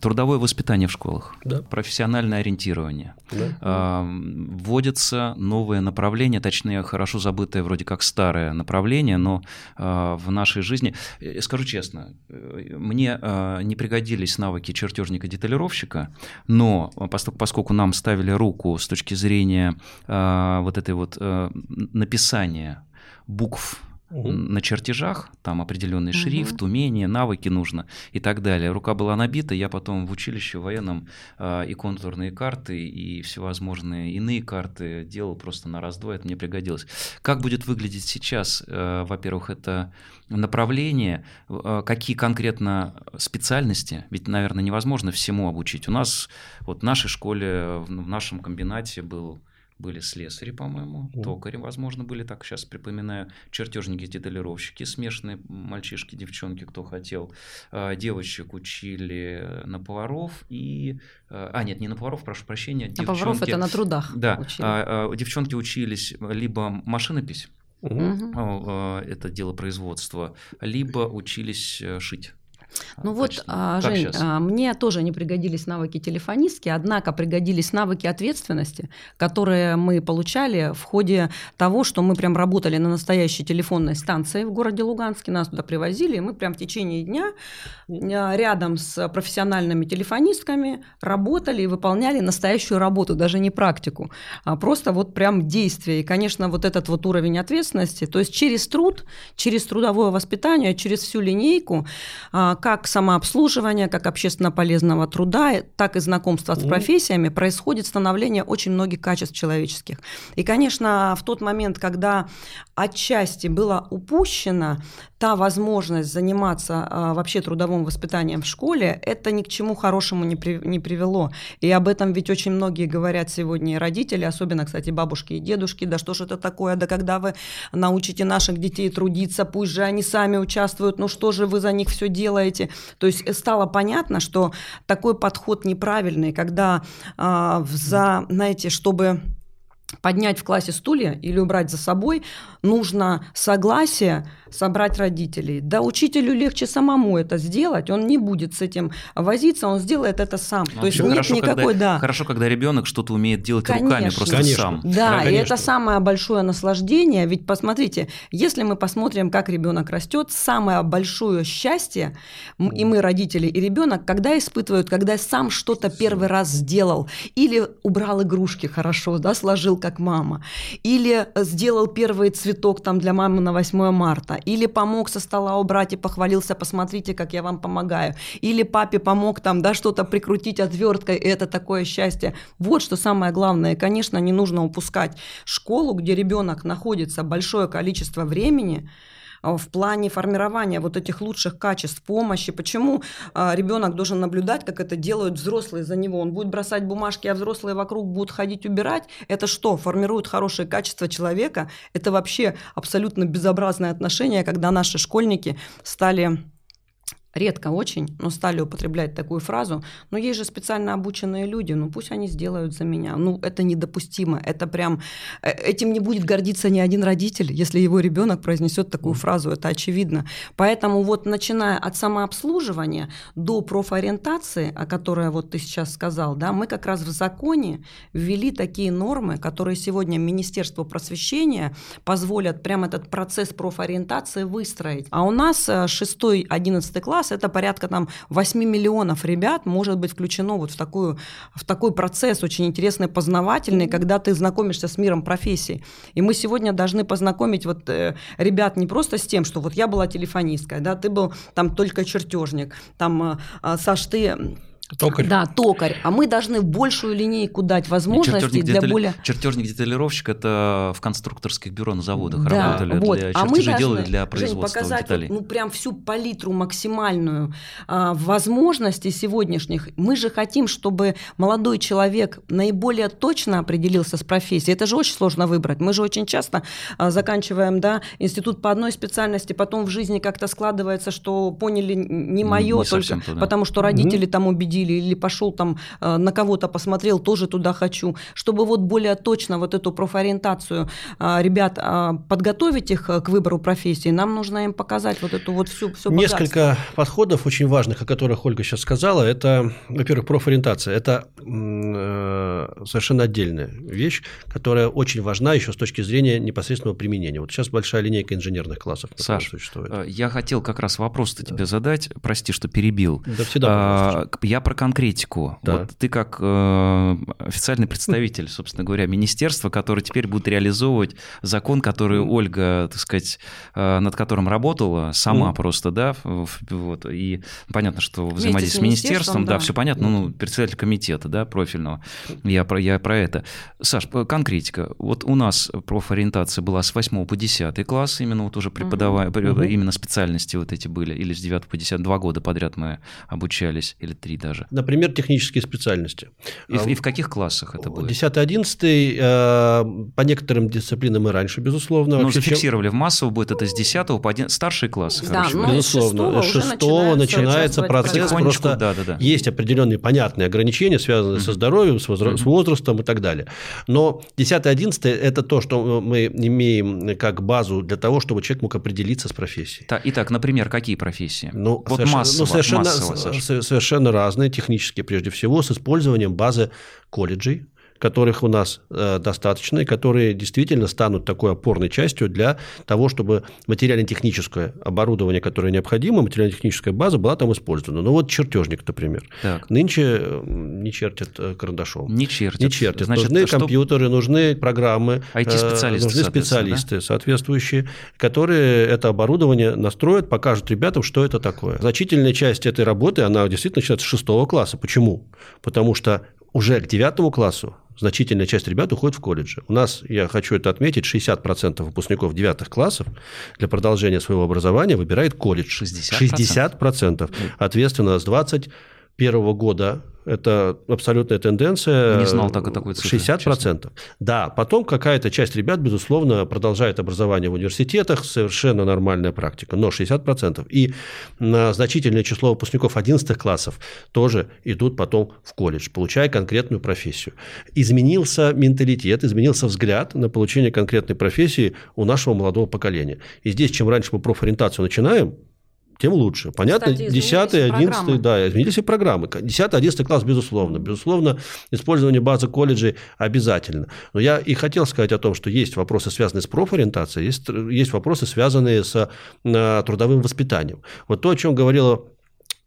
Трудовое воспитание в школах, да. профессиональное ориентирование. Да. Вводится новое направление, точнее, хорошо забытое вроде как старое направление, но а, в нашей жизни, э, скажу честно, э, мне а, не пригодились навыки чертежника-деталировщика, но поскольку нам ставили руку с точки зрения а, вот этой вот написания букв угу. на чертежах, там определенный угу. шрифт, умения, навыки нужно и так далее. Рука была набита, я потом в училище в военном э, и контурные карты, и всевозможные иные карты делал просто на раз-два, это мне пригодилось. Как будет выглядеть сейчас, э, во-первых, это направление, э, какие конкретно специальности, ведь, наверное, невозможно всему обучить. У нас, вот в нашей школе, в нашем комбинате был были слесари, по-моему, mm. токари, возможно, были, так сейчас припоминаю, чертежники, деталировщики, смешанные мальчишки, девчонки, кто хотел. А, девочек учили на поваров и... А, а, нет, не на поваров, прошу прощения. На девчонки... поваров это на трудах Да, учили. А, девчонки учились либо машинопись, угу. это дело производства, либо учились э, шить. Ну вот, а, Жень, а, мне тоже не пригодились навыки телефонистки, однако пригодились навыки ответственности, которые мы получали в ходе того, что мы прям работали на настоящей телефонной станции в городе Луганске, нас туда привозили, и мы прям в течение дня а, рядом с профессиональными телефонистками работали и выполняли настоящую работу, даже не практику, а просто вот прям действие. И, конечно, вот этот вот уровень ответственности, то есть через труд, через трудовое воспитание, через всю линейку, а, как самообслуживание, как общественно полезного труда, так и знакомство с профессиями происходит становление очень многих качеств человеческих. И, конечно, в тот момент, когда отчасти была упущена та возможность заниматься а, вообще трудовым воспитанием в школе, это ни к чему хорошему не, при, не привело. И об этом ведь очень многие говорят сегодня и родители, особенно, кстати, бабушки и дедушки, да что ж это такое, да когда вы научите наших детей трудиться, пусть же они сами участвуют, ну что же вы за них все делаете. То есть э, стало понятно, что такой подход неправильный, когда э, за, знаете, чтобы поднять в классе стулья или убрать за собой, нужно согласие собрать родителей. Да учителю легче самому это сделать, он не будет с этим возиться, он сделает это сам. Ну, То есть нет хорошо, никакой, когда, да. Хорошо, когда ребенок что-то умеет делать конечно, руками просто конечно. сам. Да, да и это самое большое наслаждение. Ведь посмотрите, если мы посмотрим, как ребенок растет, самое большое счастье и мы родители, и ребенок, когда испытывают, когда сам что-то первый раз сделал или убрал игрушки хорошо, да, сложил как мама, или сделал первый цвет цветок там для мамы на 8 марта, или помог со стола убрать и похвалился, посмотрите, как я вам помогаю, или папе помог там, да, что-то прикрутить отверткой, и это такое счастье. Вот что самое главное. конечно, не нужно упускать школу, где ребенок находится большое количество времени, в плане формирования вот этих лучших качеств помощи. Почему а, ребенок должен наблюдать, как это делают взрослые за него? Он будет бросать бумажки, а взрослые вокруг будут ходить убирать. Это что? Формирует хорошее качество человека? Это вообще абсолютно безобразное отношение, когда наши школьники стали редко очень, но стали употреблять такую фразу, но есть же специально обученные люди, ну пусть они сделают за меня. Ну это недопустимо, это прям, э, этим не будет гордиться ни один родитель, если его ребенок произнесет такую фразу, это очевидно. Поэтому вот начиная от самообслуживания до профориентации, о которой вот ты сейчас сказал, да, мы как раз в законе ввели такие нормы, которые сегодня Министерство просвещения позволят прям этот процесс профориентации выстроить. А у нас 6-11 э, класс класс, это порядка там 8 миллионов ребят может быть включено вот в, такую, в такой процесс очень интересный, познавательный, когда ты знакомишься с миром профессий. И мы сегодня должны познакомить вот э, ребят не просто с тем, что вот я была телефонисткой, да, ты был там только чертежник, там, э, Саш, ты Токарь. Да, токарь. А мы должны большую линейку дать возможностей для детали... более... Чертежник-деталировщик – это в конструкторских бюро на заводах Да, работали, вот. для а мы должны, делали для Жень, производства показать деталей. вот, ну прям всю палитру максимальную а, возможностей сегодняшних. Мы же хотим, чтобы молодой человек наиболее точно определился с профессией. Это же очень сложно выбрать. Мы же очень часто а, заканчиваем да, институт по одной специальности, потом в жизни как-то складывается, что поняли не мое, Не только то, да. потому что родители там убедили, или пошел там э, на кого-то посмотрел, тоже туда хочу. Чтобы вот более точно вот эту профориентацию а, ребят а, подготовить их э, к выбору профессии, нам нужно им показать вот эту вот всю, все Несколько подходов очень важных, о которых Ольга сейчас сказала. Это, во-первых, профориентация. Это э, совершенно отдельная вещь, которая очень важна еще с точки зрения непосредственного применения. Вот сейчас большая линейка инженерных классов например, Саш, существует. Э, Я хотел как раз вопрос-то тебе задать, прости, что перебил. Да всегда, А, Я про конкретику. Да. Вот ты как э, официальный представитель, собственно говоря, министерства, который теперь будет реализовывать закон, который Ольга, так сказать, э, над которым работала сама Мгм. просто, да, вот, и понятно, что взаимодействие с министерством, да, да. все понятно, ну, председатель комитета, да, профильного, я про, я про это. Саш, конкретика. Вот у нас профориентация была с 8 по 10 класс, именно вот уже преподавая, Мгм. именно специальности вот эти были, или с 9 по 10, два года подряд мы обучались, или три даже. Например, технические специальности. И, в- А, и в каких классах это будет? 10-11 э, по некоторым дисциплинам и раньше, безусловно. Ну, Вообще, чем- зафиксировали в массо, будет это с 10 по 11, старшие классы, Да, короче ну, с Безусловно, шестого с уже шестого начинается начинается участвовать процесс, просто да, да, да. есть определенные понятные ограничения, связанные со Мгм. здоровьем, с, возра- с Мгм. возрастом и так далее. Но 10-11 это то, что мы имеем как базу для того, чтобы человек мог определиться с профессией. Так, итак, например, какие профессии? Ну, вот совершенно, массово, ну, совершенно, массово, с- совершенно разные, технические прежде всего, с использованием базы колледжей, которых у нас э, достаточно, и которые действительно станут такой опорной частью для того, чтобы материально-техническое оборудование, которое необходимо, материально-техническая база была там использована. Ну вот чертежник, например. Так, Нынче э, не чертят э, карандашом. не чертят. Не чертят. Значит, нужны что- компьютеры, нужны программы, э, IT-специалисты, нужны соответственно, специалисты соответствующие, которые это оборудование настроят, покажут ребятам, что это такое. Значительная часть этой работы, она действительно начинается с шестого класса. Почему? Потому что уже к девятому классу значительная часть ребят уходит в колледжи. У нас, я хочу это отметить, 60% выпускников девятых классов для продолжения своего образования выбирает колледж. 60%? 60%. Ответственно, с 21 года это абсолютная тенденция. Не знал так такой цифре, 60%. Да, потом какая-то часть ребят, безусловно, продолжает образование в университетах, совершенно нормальная практика, но 60%. И на значительное число выпускников 11 классов тоже идут потом в колледж, получая конкретную профессию. Изменился менталитет, изменился взгляд на получение конкретной профессии у нашего молодого поколения. И здесь, чем раньше мы профориентацию начинаем, тем лучше. Понятно, Кстати, 10 изменились и 11 программы. да, изменились и программы. 10 11 класс, безусловно. Безусловно, использование базы колледжей обязательно. Но я и хотел сказать о том, что есть вопросы, связанные с профориентацией, есть, есть вопросы, связанные с э, трудовым воспитанием. Вот то, о чем говорила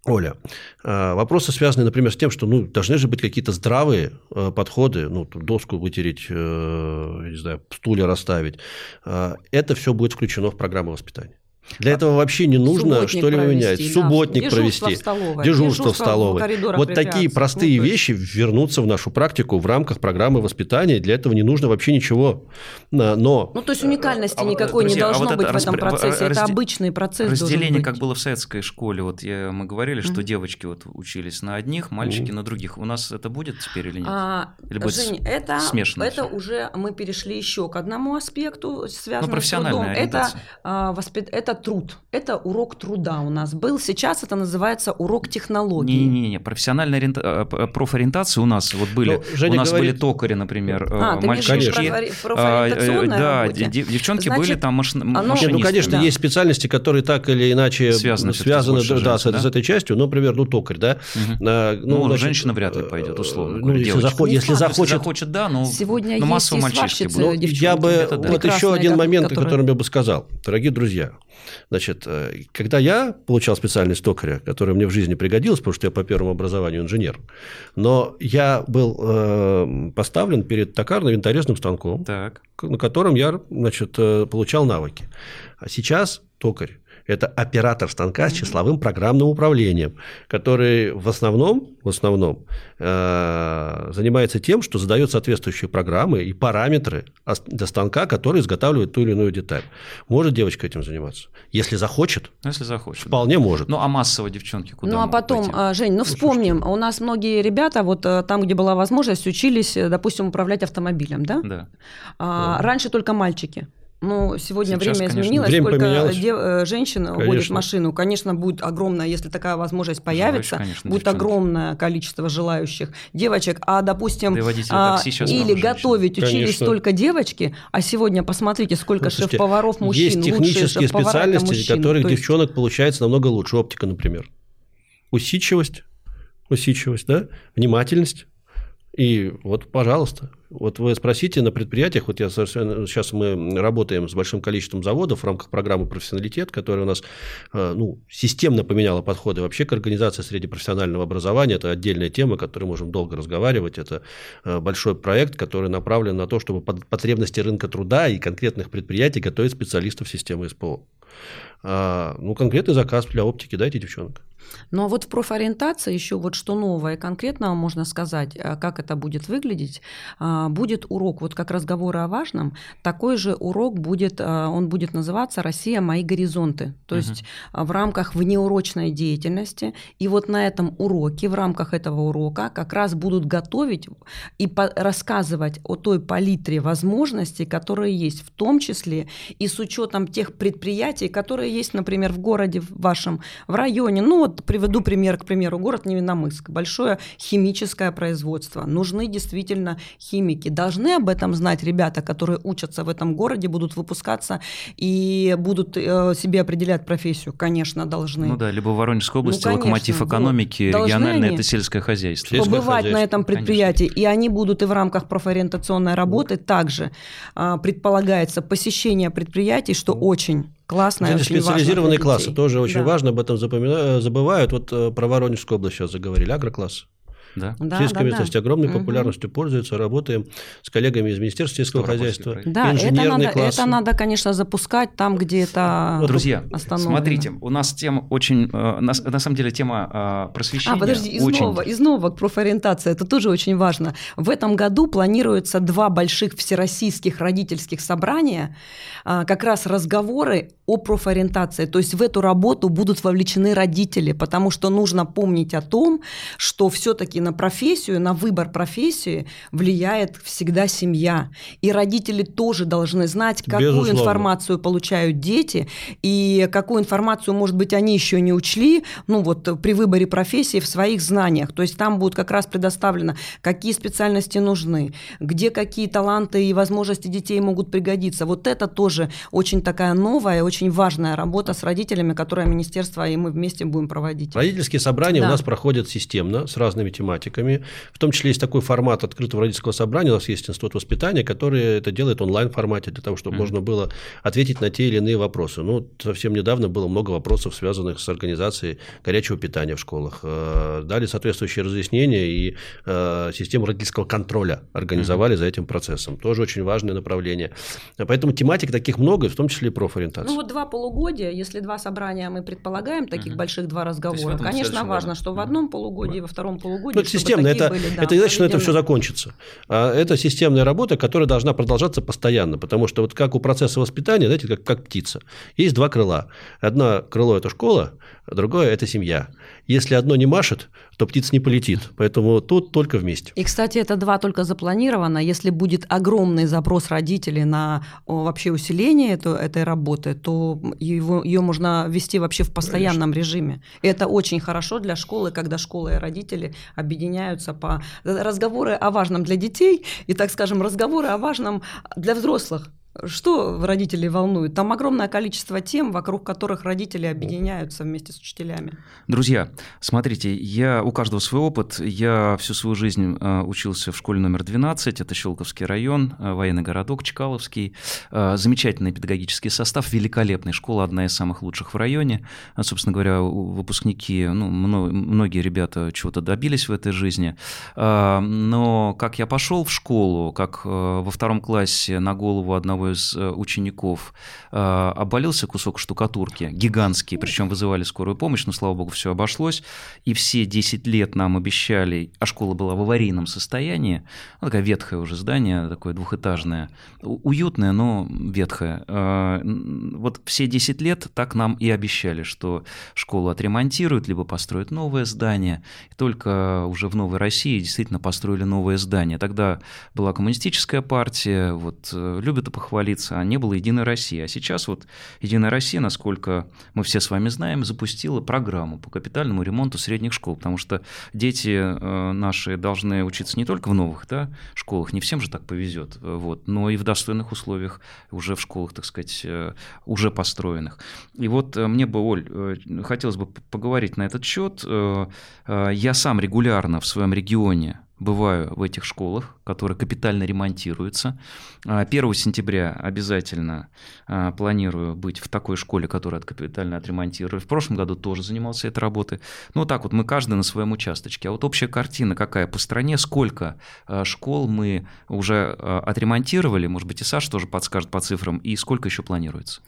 Оля, э, вопросы связаны, например, с тем, что ну, должны же быть какие-то здравые э, подходы, ну, доску вытереть, не знаю, стулья расставить. Это все будет включено в программу воспитания. Для этого вообще не нужно что-либо менять. да. Субботник Дежурство провести. в столовой. Дежурство в столовой. Вот такие простые Ну, вещи вернутся в нашу практику в рамках программы воспитания. Для этого не нужно вообще ничего. На- Но Ну, то есть уникальности А никакой не друзья, а должно вот быть это в этом процессе. Это разде- обычный процесс Разделение, как было в советской школе. Вот я, мы говорили, что Мгм. девочки вот учились на одних, мальчики на других. У нас это будет теперь или нет? А, Или будет Жень, это, смешано это уже мы перешли еще к одному аспекту, связанному с профессиональная трудом. Это, а, воспит- это труд, это урок труда у нас был. Сейчас это называется урок технологии. Не-не-не, профессиональная ориента- э, п- профориентация у нас вот были. Ну, Женя у нас говорит- были токари, например, э, А, профори- А, э, Да, работе? де- девчонки Значит, были там машин- оно- машинистами. ну, конечно, Да. есть специальности, которые так или иначе Связаны связаны с большей да, с, женщиной, с да? этой частью. Ну, например, ну, токарь, да? Мгм. А, Ну, женщина вряд ли пойдет, условно э, говоря, Ну, если, захо- Не если захочет... захочет, да, но, Сегодня но есть массово мальчишки будут. Ну, я бы это да. вот еще один момент, которые- которым я бы сказал, дорогие друзья. Значит, э, когда я получал специальность токаря, которая мне в жизни пригодилась, потому что я по первому образованию инженер, но я был э, поставлен перед токарно-винторезным станком, Так. на котором я значит, э, получал навыки. А сейчас токарь Это оператор станка с числовым программным управлением, который в основном, в основном э, занимается тем, что задает соответствующие программы и параметры для станка, который изготавливает ту или иную деталь. Может девочка этим заниматься? Если захочет, ну, если захочет вполне да. может. Ну, а массово девчонки куда Ну, а потом, пойти? Жень, ну, вспомним, у нас многие ребята, вот э, там, где была возможность, учились, э, допустим, управлять автомобилем, да? Да. А, да. Раньше только мальчики. Ну, сегодня Сейчас, время конечно, изменилось, время сколько поменялось. дев, э, женщин Конечно. водит машину. Конечно, будет огромное, если такая возможность появится, Желающих, конечно, будет девчонки. огромное количество желающих девочек. А, допустим, Да а, или женщин. готовить учились Конечно. только девочки, а сегодня посмотрите, сколько Ну, слушайте, шеф-поваров мужчин, Есть технические специальности, мужчины. которых То есть- девчонок получается намного лучше. Оптика, например. Усидчивость, усидчивость, да? Внимательность. И вот, пожалуйста, вот вы спросите на предприятиях, вот я совершенно, сейчас мы работаем с большим количеством заводов в рамках программы «Профессионалитет», которая у нас э, ну, системно поменяла подходы вообще к организации среднепрофессионального образования. Это отдельная тема, о которой можем долго разговаривать. Это э, большой проект, который направлен на то, чтобы под потребности рынка труда и конкретных предприятий готовить специалистов системы СПО. А, ну, конкретный заказ для оптики дайте, девчонок. Ну а вот в профориентации еще вот что новое конкретно можно сказать, а, как это будет выглядеть. А, Будет урок, вот как разговоры о важном, такой же урок будет, а, он будет называться «Россия. Мои горизонты». То Мгм. есть в рамках внеурочной деятельности. И вот на этом уроке, в рамках этого урока как раз будут готовить и рассказывать о той палитре возможностей, которые есть, в том числе и с учетом тех предприятий, которые есть, например, в городе в вашем, в районе. Ну вот приведу пример, к примеру, город Невиномыск, большое химическое производство. Нужны действительно химики. Должны об этом знать ребята, которые учатся в этом городе, будут выпускаться и будут э, себе определять профессию. Конечно, должны. Ну да, либо в Воронежской области Ну, конечно, локомотив вот. экономики, Должны региональное они? это сельское хозяйство. Сельское побывать хозяйство, на этом предприятии, и они будут и в рамках профориентационной работы также а, предполагается посещение предприятий, что Кстати, очень важно специализированные для классы тоже очень Да. важно, об этом запомина- забывают. Вот э, про Воронежскую область сейчас заговорили, агрокласс. Да? Да, Сельская да, местность да. огромной Мгм. популярностью пользуется, работаем с коллегами из Министерства сельского хозяйства. Да, это инженерные надо, классы. это надо, конечно, запускать там, где это Вот, Друзья, остановлено. смотрите, у нас тема очень, э, на, на самом деле тема э, просвещения А, подожди, из очень... нового, из нового к профориентации, это тоже очень важно. В этом году планируется два больших всероссийских родительских собрания, а, как раз разговоры о профориентации. То есть в эту работу будут вовлечены родители, потому что нужно помнить о том, что все-таки на профессию, на выбор профессии влияет всегда семья. И родители тоже должны знать, какую Безусловно. информацию получают дети, и какую информацию, может быть, они еще не учли, ну вот при выборе профессии в своих знаниях. То есть там будет как раз предоставлено, какие специальности нужны, где какие таланты и возможности детей могут пригодиться. Вот это тоже очень такая новая, очень важная работа с родителями, которую министерство и мы вместе будем проводить. Родительские собрания Да. у нас проходят системно, с разными тематиками. В том числе есть такой формат открытого родительского собрания. У нас есть институт воспитания, который это делает в онлайн-формате для того, чтобы Мгм. можно было ответить на те или иные вопросы. Ну, совсем недавно было много вопросов, связанных с организацией горячего питания в школах. Э, Дали соответствующие разъяснения и э, систему родительского контроля организовали за этим процессом. Тоже очень важное направление. Поэтому тематик таких много, в том числе и профориентация. Ну вот два полугодия, если два собрания мы предполагаем, таких Мгм. больших два разговора, конечно, важно, важно. что в одном полугодии, во втором полугодии, Ну, это системно, это, были, да, это не значит, что проведены. все закончится. А это системная работа, которая должна продолжаться постоянно, потому что вот как у процесса воспитания, знаете, как, как птица. Есть два крыла. Одно крыло – это школа, другое – это семья. Если одно не машет, то птица не полетит. Поэтому тут только вместе. И, кстати, это два только запланировано. Если будет огромный запрос родителей на вообще усиление эту- этой работы, то его, ее можно вести вообще в постоянном режиме. И это очень хорошо для школы, когда школа и родители объединяются по разговоры о важном для детей и, так скажем, разговоры о важном для взрослых. Что родителей волнует? Там огромное количество тем, вокруг которых родители объединяются вместе с учителями. Друзья, смотрите, я, у каждого свой опыт. Я всю свою жизнь э, учился в школе номер 12, это Щелковский район, э, военный городок Чкаловский. Э, замечательный педагогический состав, великолепная школа, одна из самых лучших в районе. Собственно говоря, выпускники, ну, мно- многие ребята чего-то добились в этой жизни. Но как я пошел в школу, как во втором классе на голову одного одного из э, учеников э, обвалился кусок штукатурки, гигантский, причем вызывали скорую помощь, но, слава богу, все обошлось. И все 10 лет нам обещали, а школа была в аварийном состоянии, ну, такая ветхое уже здание, такое двухэтажное, уютное, но ветхое. Э, вот все 10 лет так нам и обещали, что школу отремонтируют, либо построят новое здание. И только уже в Новой России действительно построили новое здание. Тогда была коммунистическая партия, вот любят похвалиться, а не было Единой России. А сейчас вот Единая Россия, насколько мы все с вами знаем, запустила программу по капитальному ремонту средних школ, потому что дети э, наши должны учиться не только в новых да, школах, не всем же так повезет, вот, но и в достойных условиях уже в школах, так сказать, э, уже построенных. И вот мне бы, Оль, хотелось бы поговорить на этот счет. Я сам регулярно в своем регионе бываю в этих школах, которые капитально ремонтируются. 1 а, сентября обязательно а, планирую быть в такой школе, которая капитально отремонтирую. В прошлом году тоже занимался этой работой. Ну, вот так вот, мы каждый на своем участочке. А вот общая картина какая по стране, сколько а, школ мы уже отремонтировали, может быть, и Саша тоже подскажет по цифрам, и сколько еще планируется?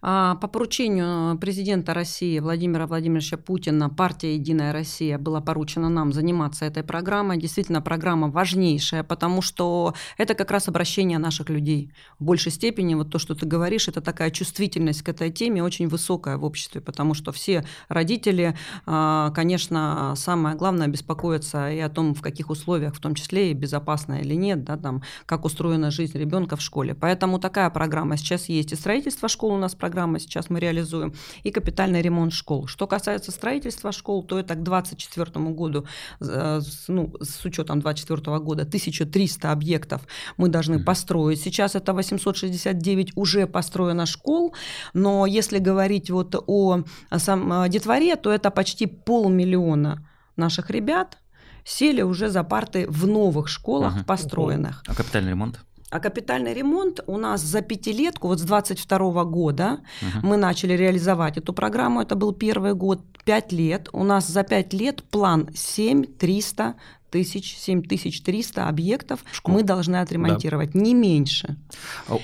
По поручению президента России Владимира Владимировича Путина партия «Единая Россия» была поручена нам заниматься этой программой. Действительно, программа важнейшая, потому что это как раз обращение наших людей. В большей степени вот то, что ты говоришь, это такая чувствительность к этой теме очень высокая в обществе, потому что все родители, а, конечно, самое главное беспокоятся и о том, в каких условиях, в том числе и безопасно или нет, да, там, как устроена жизнь ребенка в школе. Поэтому такая программа сейчас есть. И строительство школ у нас программа сейчас мы реализуем, и капитальный ремонт школ. Что касается строительства школ, то это к 2024 году, э, ну, с учетом 2024 года, 1000 300 объектов мы должны построить. Сейчас это 869 уже построено школ, но если говорить вот о, о сам, детворе, то это почти полмиллиона наших ребят сели уже за парты в новых школах ага. построенных. А капитальный ремонт? А капитальный ремонт у нас за пятилетку, вот с 22 года uh-huh. мы начали реализовать эту программу, это был первый год, пять лет. У нас за пять лет план 7 300 тысяч, 7300 объектов Школ. мы должны отремонтировать, да. не меньше.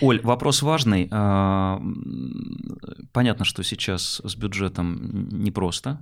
Оль, вопрос важный. А, понятно, что сейчас с бюджетом непросто.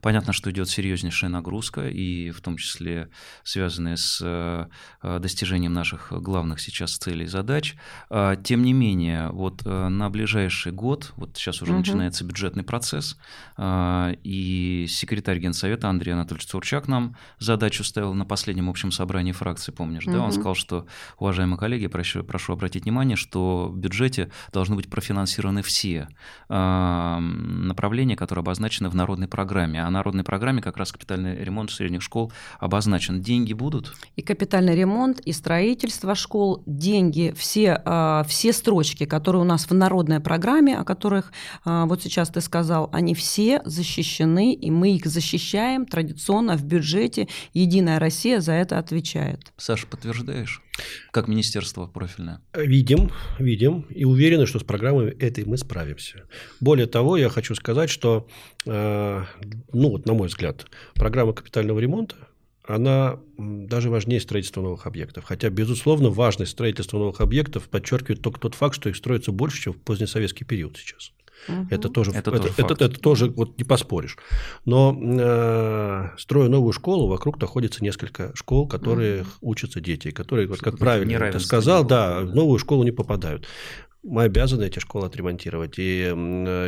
Понятно, что идет серьезнейшая нагрузка, и в том числе связанная с э, достижением наших главных сейчас целей и задач. А, тем не менее, вот э, на ближайший год, вот сейчас уже угу. начинается бюджетный процесс, а, и секретарь Генсовета Андрей Анатольевич Цурчак нам задачу ставил на последнем общем собрании фракции, помнишь, угу. да? Он сказал, что, уважаемые коллеги, прошу, прошу обратить внимание, что в бюджете должны быть профинансированы все направления, которые обозначены в народной программе программе. А народной программе как раз капитальный ремонт средних школ обозначен. Деньги будут? И капитальный ремонт, и строительство школ, деньги, все, а, все строчки, которые у нас в народной программе, о которых а, вот сейчас ты сказал, они все защищены, и мы их защищаем традиционно в бюджете. Единая Россия за это отвечает. Саша, подтверждаешь? Как министерство профильное? Видим, видим и уверены, что с программой этой мы справимся. Более того, я хочу сказать, что, э, ну вот на мой взгляд, программа капитального ремонта она даже важнее строительства новых объектов. Хотя, безусловно, важность строительства новых объектов подчеркивает только тот факт, что их строится больше, чем в позднесоветский период сейчас. Угу. Это тоже, это, это, тоже, это, это, это тоже вот не поспоришь. Но э, строя новую школу, вокруг находится несколько школ, которые угу. учатся дети, которые, вот, как правильно ты сказал, да, в новую школу не попадают мы обязаны эти школы отремонтировать. И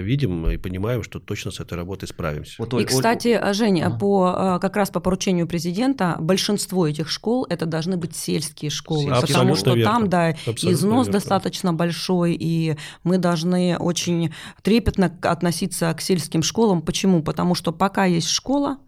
видим и понимаем, что точно с этой работой справимся. Вот, и, кстати, Оль... Женя, ага. по, а, как раз по поручению президента, большинство этих школ это должны быть сельские школы. Абсолютно потому что верно. там, да, Абсолютно износ верно. достаточно большой, и мы должны очень трепетно относиться к сельским школам. Почему? Потому что пока есть школа,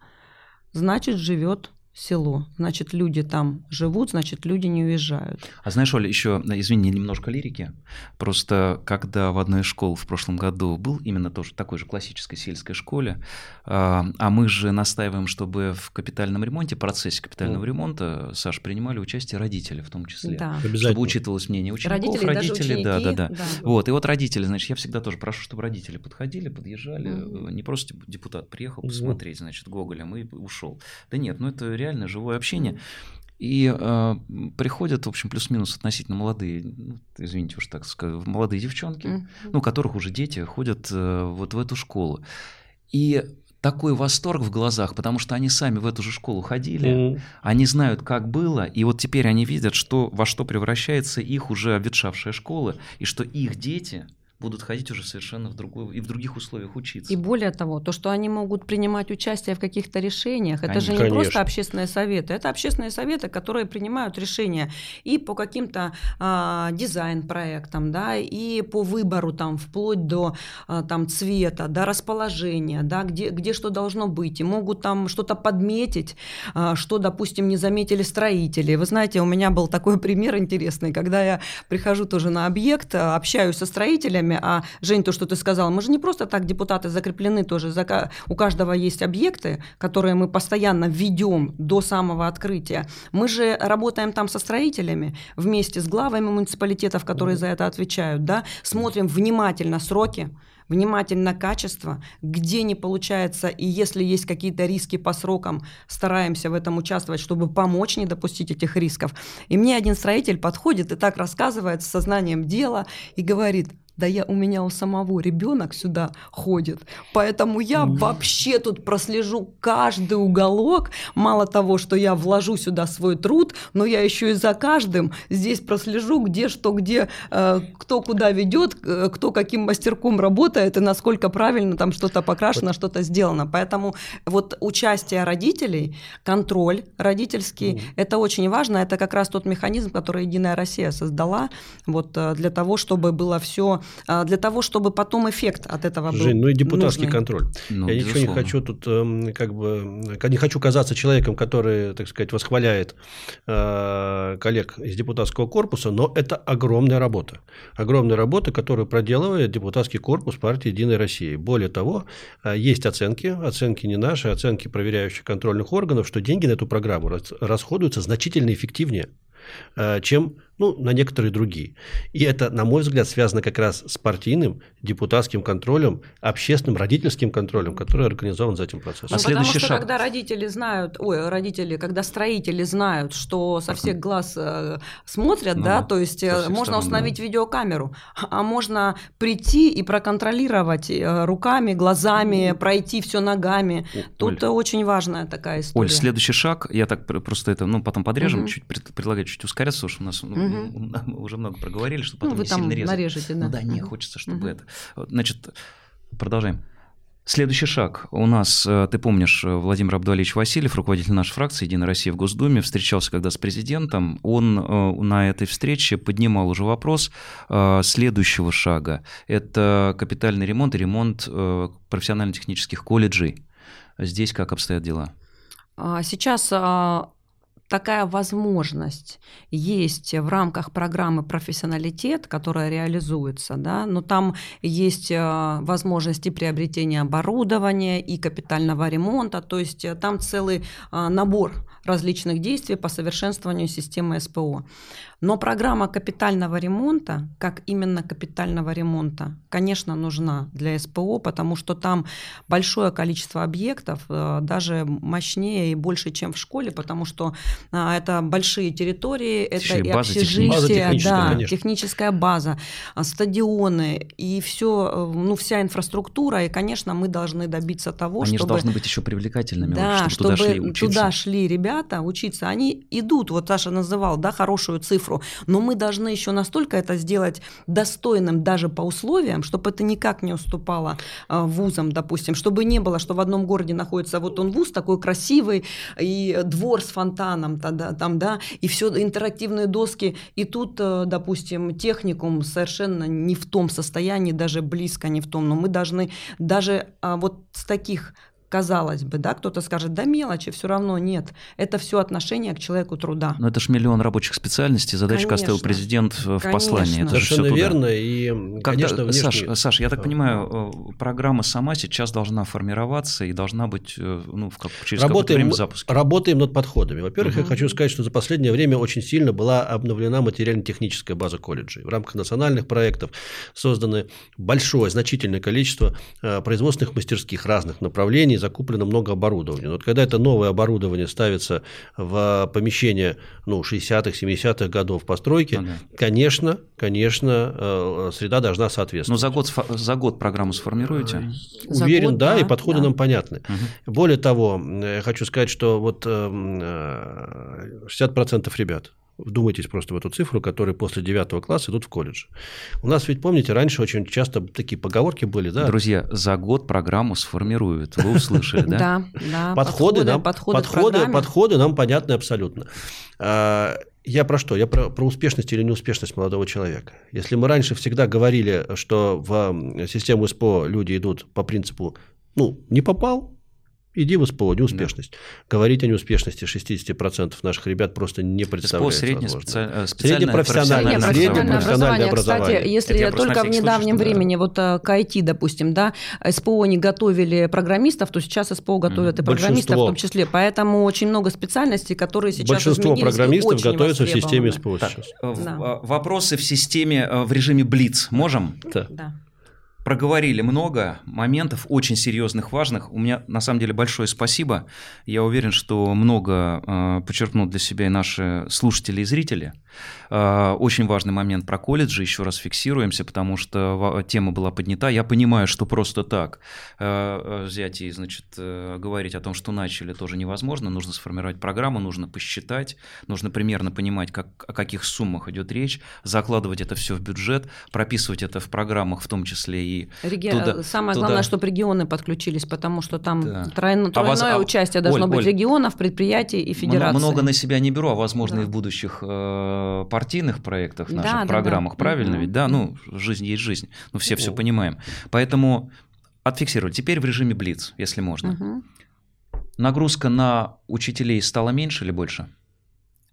значит, живет село. Значит, люди там живут, значит, люди не уезжают. А знаешь, Оля, еще, извини, немножко лирики. Просто когда в одной из школ в прошлом году был именно тоже такой же классической сельской школе, а, а мы же настаиваем, чтобы в капитальном ремонте, процессе капитального ремонта, Саш, принимали участие родители в том числе. Да. Чтобы учитывалось мнение учеников, родители, родители да, да, да, да. Вот, и вот родители, значит, я всегда тоже прошу, чтобы родители подходили, подъезжали, mm. не просто депутат приехал посмотреть, значит, Гоголя, мы ушел. Да нет, ну это реально живое общение. И э, приходят, в общем, плюс-минус относительно молодые, ну, извините уж так сказать, молодые девчонки, mm-hmm. ну, которых уже дети ходят э, вот в эту школу. И такой восторг в глазах, потому что они сами в эту же школу ходили, mm. они знают, как было, и вот теперь они видят, что, во что превращается их уже обветшавшая школа, и что их дети будут ходить уже совершенно в другой и в других условиях учиться. И более того, то, что они могут принимать участие в каких-то решениях, Конечно. это же не Конечно. просто общественные советы, это общественные советы, которые принимают решения и по каким-то а, дизайн-проектам, да, и по выбору там вплоть до а, там цвета, до расположения, да, где где что должно быть, и могут там что-то подметить, а, что, допустим, не заметили строители. Вы знаете, у меня был такой [LAUGHS] пример интересный, когда я прихожу тоже на объект, общаюсь со строителями вами. А, Жень, то, что ты сказала, мы же не просто так депутаты закреплены тоже. У каждого есть объекты, которые мы постоянно ведем до самого открытия. Мы же работаем там со строителями вместе с главами муниципалитетов, которые за это отвечают, да, смотрим внимательно сроки, внимательно качество, где не получается, и если есть какие-то риски по срокам, стараемся в этом участвовать, чтобы помочь не допустить этих рисков. И мне один строитель подходит и так рассказывает с сознанием дела и говорит, да я, у меня у самого ребенок сюда ходит, поэтому я вообще тут прослежу каждый уголок. Мало того, что я вложу сюда свой труд, но я еще и за каждым здесь прослежу, где что, где, э, кто куда ведет, э, кто каким мастерком работает и насколько правильно там что-то покрашено, что-то сделано. Поэтому вот участие родителей, контроль родительский, mm. это очень важно. Это как раз тот механизм, который Единая Россия создала вот э, для того, чтобы было все а, для того, чтобы потом эффект от этого был Жень, ну и депутатский нужный. контроль. Ну, Я безусловно. ничего не хочу тут, эм, как бы, не хочу казаться человеком, который, так сказать, восхваляет э, коллег из депутатского корпуса, но это огромная работа. Огромная работа, которую проделывает депутатский корпус партии «Единая Россия». Более того, э, есть оценки, оценки не наши, оценки проверяющих контрольных органов, что деньги на эту программу расходуются значительно эффективнее э, чем ну, на некоторые другие. И это, на мой взгляд, связано как раз с партийным, депутатским контролем, общественным, родительским контролем, который организован за этим процессом. Ну, а следующий потому что шаг... когда родители знают, ой, родители, когда строители знают, что со всех глаз э, смотрят, ну, да, то есть э, можно сторон, установить да. видеокамеру, а можно прийти и проконтролировать э, руками, глазами, пройти все ногами. Оль, Тут очень важная такая история. Оль, следующий шаг, я так просто это, ну, потом подрежем, угу. чуть предлагаю чуть ускоряться, потому что у нас ну, угу. мы уже много проговорили, что потом ну, вы не там сильно резать. нарежете, да. Ну да, не хочется, чтобы угу. это. Значит, продолжаем. Следующий шаг. У нас, э, ты помнишь, Владимир Абдуалевич Васильев, руководитель нашей фракции «Единая Россия» в Госдуме, встречался когда с президентом. Он э, на этой встрече поднимал уже вопрос э, следующего шага. Это капитальный ремонт и ремонт профессионально-технических колледжей. Здесь как обстоят дела? А, сейчас а, такая возможность есть в рамках программы «Профессионалитет», которая реализуется, да, но там есть э, возможности приобретения оборудования и капитального ремонта, то есть э, там целый э, набор различных действий по совершенствованию системы СПО. Но программа капитального ремонта, как именно капитального ремонта, конечно, нужна для СПО, потому что там большое количество объектов, э, даже мощнее и больше, чем в школе, потому что а, это большие территории, это Еще и, и общежитие, да, конечно. техническая база, а, стадионы и все, э, ну вся инфраструктура, и, конечно, мы должны добиться того, Они чтобы... Они должны быть еще привлекательными, да, чтобы, чтобы туда шли учиться. Туда шли ребята учиться, они идут, вот Саша называл, да, хорошую цифру цифру, но мы должны еще настолько это сделать достойным даже по условиям, чтобы это никак не уступало а, вузам, допустим, чтобы не было, что в одном городе находится вот он вуз такой красивый, и двор с фонтаном, там, да, и все интерактивные доски, и тут, э, допустим, техникум совершенно не в том состоянии, даже близко не в том, но мы должны даже а, вот с таких казалось бы, да, кто-то скажет, да мелочи, все равно нет. Это все отношение к человеку труда. Но это же миллион рабочих специальностей, задачку конечно, оставил президент в конечно. послании. Это Совершенно верно. И, Когда, конечно, внешне... Саш, Саш, я так понимаю, э, программа сама сейчас должна формироваться и должна быть э, ну, в как, через какое-то время запуска. Работаем над подходами. Во-первых, угу. я хочу сказать, что за последнее время очень сильно была обновлена материально-техническая база колледжей. В рамках национальных проектов созданы большое, значительное количество э, производственных мастерских разных направлений, закуплено много оборудования. Но вот когда это новое оборудование ставится в помещение ну, 60-х, 70-х годов постройки, ну, да. конечно, конечно, э, среда должна соответствовать. Но за год, за год программу сформируете? Уверен, год, да, да, и подходы да. нам понятны. Угу. Более того, я хочу сказать, что вот 60% ребят Вдумайтесь просто в эту цифру, которые после 9 класса идут в колледж. У нас ведь, помните, раньше очень часто такие поговорки были, да? Друзья, за год программу сформируют, вы услышали, да? [LAUGHS] Да, да. Подходы, нам, подходы, подходы нам понятны абсолютно. А, я про что? Я про, про успешность или неуспешность молодого человека. Если мы раньше всегда говорили, что в систему СПО люди идут по принципу, ну, не попал, Иди в СПО, неуспешность. Да. Говорить о неуспешности 60% наших ребят просто не представляется СПО среднее специальное, специальное профессиональное, профессиональное образование. Кстати, если Это только в недавнем случае, времени, да. вот э, к IT, допустим, да, СПО не готовили программистов, то сейчас СПО готовят mm. и программистов Большинство. в том числе. Поэтому очень много специальностей, которые сейчас Большинство программистов готовятся в системе СПО так, сейчас. Э, да. Э, вопросы в системе в режиме Блиц можем? Да. да проговорили много моментов очень серьезных, важных. У меня на самом деле большое спасибо. Я уверен, что много э, подчеркнут для себя и наши слушатели и зрители. Э, очень важный момент про колледжи, еще раз фиксируемся, потому что тема была поднята. Я понимаю, что просто так э, взять и, значит, э, говорить о том, что начали, тоже невозможно. Нужно сформировать программу, нужно посчитать, нужно примерно понимать, как, о каких суммах идет речь, закладывать это все в бюджет, прописывать это в программах, в том числе и Реги... туда, Самое туда... главное, чтобы регионы подключились, потому что там да. тройно, а тройное а вас... участие должно Оль, быть Оль, регионов, предприятий и федераций. Много на себя не беру, а возможно да. и в будущих э, партийных проектах, наших да, программах, да, правильно угу. ведь? Да, ну, жизнь есть жизнь, ну, все все понимаем. Поэтому отфиксировать. Теперь в режиме Блиц, если можно. Угу. Нагрузка на учителей стала меньше или больше?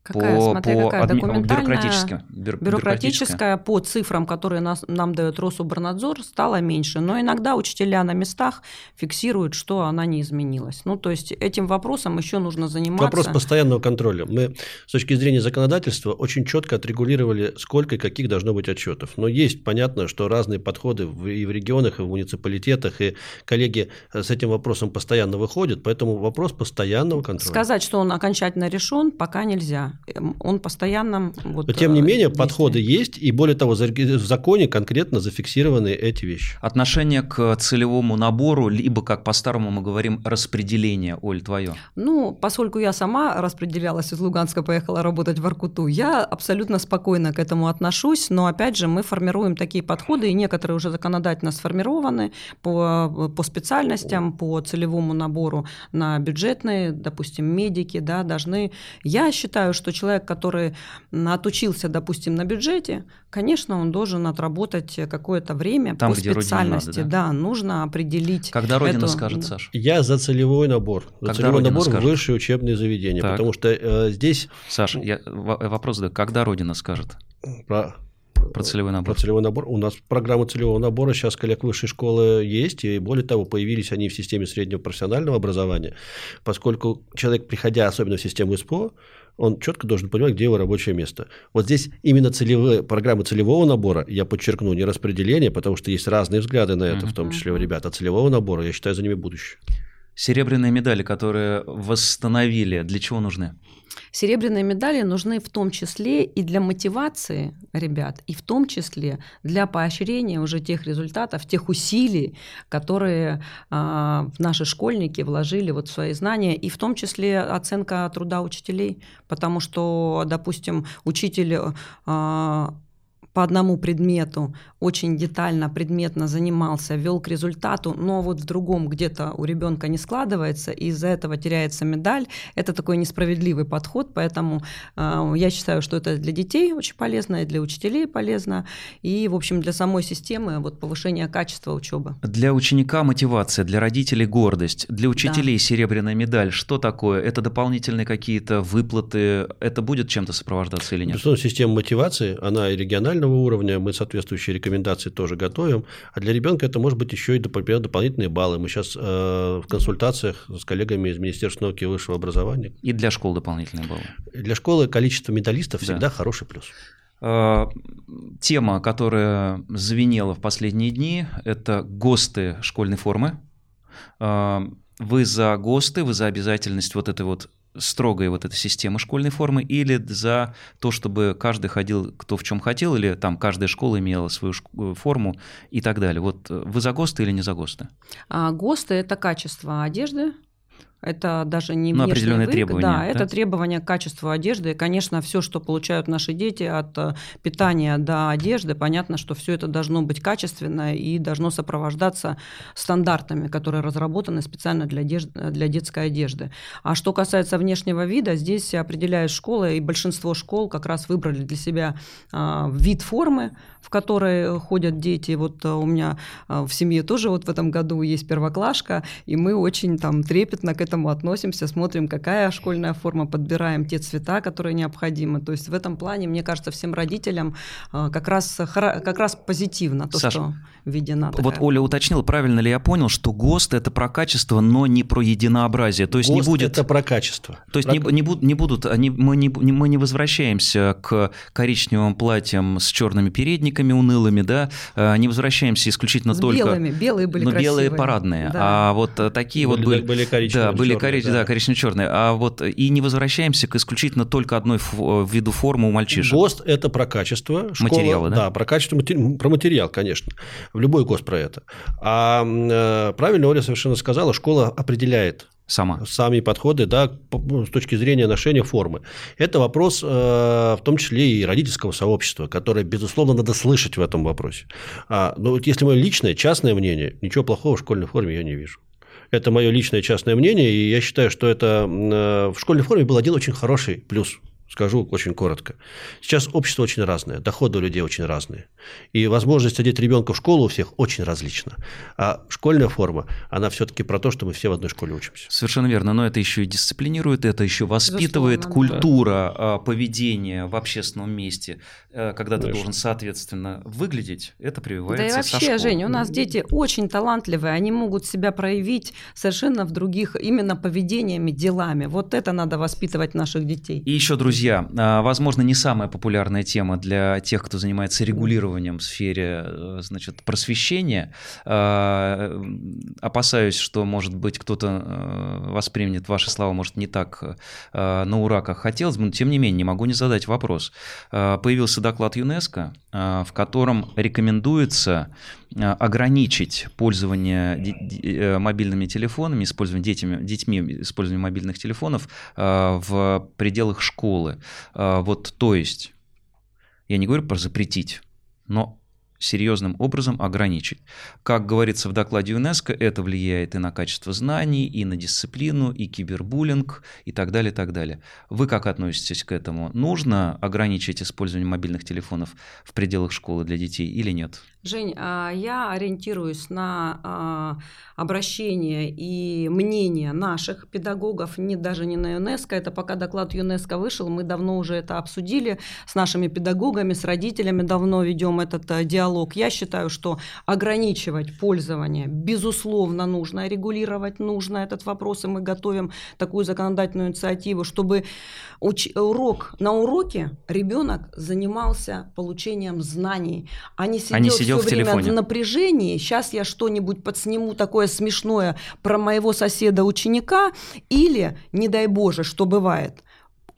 Какая, по, смотри, по какая? Адми... Бюрократическая, бюр... бюрократическая по цифрам, которые нас, нам дает Рособорнадзор, стала меньше. Но иногда учителя на местах фиксируют, что она не изменилась. Ну, то есть этим вопросом еще нужно заниматься. Вопрос постоянного контроля. Мы с точки зрения законодательства очень четко отрегулировали, сколько и каких должно быть отчетов. Но есть понятно, что разные подходы и в регионах, и в муниципалитетах, и коллеги с этим вопросом постоянно выходят, поэтому вопрос постоянного контроля. Сказать, что он окончательно решен, пока нельзя. Эм, он постоянно... Вот, Но тем не менее, действие. подходы есть, и более того, в законе конкретно зафиксированы эти вещи. Отношение к целевому набору, либо, как по-старому мы говорим, распределение, Оль, твое? Ну, поскольку я сама распределялась из Луганска, поехала работать в Аркуту, я абсолютно спокойно к этому отношусь, но, опять же, мы формируем такие подходы, и некоторые уже законодательно сформированы по, по специальностям, по целевому набору на бюджетные, допустим, медики, да, должны... Я считаю, что что человек, который отучился, допустим, на бюджете, конечно, он должен отработать какое-то время Там, по специальности. Надо, да? да, нужно определить. Когда Родина эту... скажет, Саша? Я за целевой набор. За Когда целевой Родина набор скажет? в высшие учебные заведения. Так. Потому что э, здесь... Саша, я вопрос задаю. Когда Родина скажет? Про про целевой набор. Про целевой набор. У нас программа целевого набора сейчас коллег высшей школы есть, и более того, появились они в системе среднего профессионального образования, поскольку человек, приходя особенно в систему СПО, он четко должен понимать, где его рабочее место. Вот здесь именно целевые, программы целевого набора, я подчеркну, не распределение, потому что есть разные взгляды на это, в том числе у ребят, а целевого набора, я считаю, за ними будущее. Серебряные медали, которые восстановили, для чего нужны? Серебряные медали нужны в том числе и для мотивации ребят, и в том числе для поощрения уже тех результатов, тех усилий, которые э, наши школьники вложили вот в свои знания, и в том числе оценка труда учителей, потому что, допустим, учитель э, по одному предмету очень детально, предметно занимался, вел к результату, но вот в другом где-то у ребенка не складывается, и из-за этого теряется медаль. Это такой несправедливый подход, поэтому э, я считаю, что это для детей очень полезно, и для учителей полезно, и, в общем, для самой системы вот, повышение качества учебы. Для ученика мотивация, для родителей гордость, для учителей да. серебряная медаль. Что такое? Это дополнительные какие-то выплаты? Это будет чем-то сопровождаться или нет? Безусловно, система мотивации, она и регионального федерального уровня, мы соответствующие рекомендации тоже готовим, а для ребенка это может быть еще и, например, дополнительные баллы. Мы сейчас э, в консультациях с коллегами из Министерства науки и высшего образования. И для школ дополнительные баллы. Для школы количество медалистов да. всегда хороший плюс. Э, тема, которая звенела в последние дни, это ГОСТы школьной формы. Э, вы за ГОСТы, вы за обязательность вот этой вот строгой вот этой системы школьной формы или за то, чтобы каждый ходил кто в чем хотел, или там каждая школа имела свою э, форму и так далее. Вот э, вы за ГОСТы или не за ГОСТы? А, ГОСТы – это качество одежды, это даже не ну, определенные выгод, требования. Да, да, это требования к качеству одежды. И, конечно, все, что получают наши дети от э, питания до одежды, понятно, что все это должно быть качественно и должно сопровождаться стандартами, которые разработаны специально для, одежды, для детской одежды. А что касается внешнего вида, здесь определяет школа, и большинство школ как раз выбрали для себя а, вид формы, в которой ходят дети. Вот э, у меня э, в семье тоже вот в этом году есть первоклашка, и мы очень там трепетно к этому относимся, смотрим, какая школьная форма, подбираем те цвета, которые необходимы. То есть в этом плане, мне кажется, всем родителям э, как раз, как раз позитивно то, Саша, что введена такая. Вот Оля уточнила, правильно ли я понял, что ГОСТ – это про качество, но не про единообразие. То есть ГОСТ не будет... это про качество. То есть про... не, не, будут, не будут, они, мы, не, мы не возвращаемся к коричневым платьям с черными передниками унылыми, да, э, не возвращаемся исключительно с только... белыми, белые были Ну, красивые. белые парадные, да. а вот э, такие были, вот были... Были коричневые, Да, были коричневые, да. да коричнево-черные. А вот и не возвращаемся к исключительно только одной э, виду формы у мальчишек. ГОСТ – это про качество. Школа, Материалы, да? Да, про качество, про материал, конечно. В любой ГОСТ про это. А э, правильно Оля совершенно сказала, школа определяет Сама. сами подходы, да, ну, с точки зрения ношения формы. Это вопрос, э, в том числе и родительского сообщества, которое, безусловно, надо слышать в этом вопросе. А, но вот если мое личное, частное мнение, ничего плохого в школьной форме я не вижу. Это мое личное частное мнение, и я считаю, что это э, в школьной форме был один очень хороший плюс Скажу очень коротко. Сейчас общество очень разное, доходы у людей очень разные. И возможность одеть ребенка в школу у всех очень различна. А школьная форма, она все-таки про то, что мы все в одной школе учимся. Совершенно верно. Но это еще и дисциплинирует, это еще воспитывает Безусловно, культура да. поведения в общественном месте. Э, когда Конечно. ты должен, соответственно, выглядеть, это прививается Да и вообще, Женя, у нас дети очень талантливые, они могут себя проявить совершенно в других именно поведениями, делами. Вот это надо воспитывать наших детей. И еще, друзья, Друзья, а, возможно, не самая популярная тема для тех, кто занимается регулированием в сфере э, значит, просвещения. А, опасаюсь, что, может быть, кто-то э, воспримет ваши слова, может, не так э, на ура, как хотелось бы, но, тем не менее, не могу не задать вопрос. А, появился доклад ЮНЕСКО, в котором рекомендуется ограничить пользование мобильными телефонами, использование детьми, детьми использование мобильных телефонов в пределах школы. Вот, то есть, я не говорю про запретить, но серьезным образом ограничить. Как говорится в докладе ЮНЕСКО, это влияет и на качество знаний, и на дисциплину, и кибербуллинг, и так далее, и так далее. Вы как относитесь к этому? Нужно ограничить использование мобильных телефонов в пределах школы для детей или нет? Жень, а, я ориентируюсь на а, обращение и мнение наших педагогов, не даже не на ЮНЕСКО. Это пока доклад ЮНЕСКО вышел, мы давно уже это обсудили с нашими педагогами, с родителями давно ведем этот э, диалог. Я считаю, что ограничивать пользование, безусловно, нужно, регулировать нужно этот вопрос, и мы готовим такую законодательную инициативу, чтобы уч- урок на уроке ребенок занимался получением знаний, а не сидел, а не сидел все в время телефоне. в напряжении. Сейчас я что-нибудь подсниму такое смешное про моего соседа-ученика или, не дай боже, что бывает,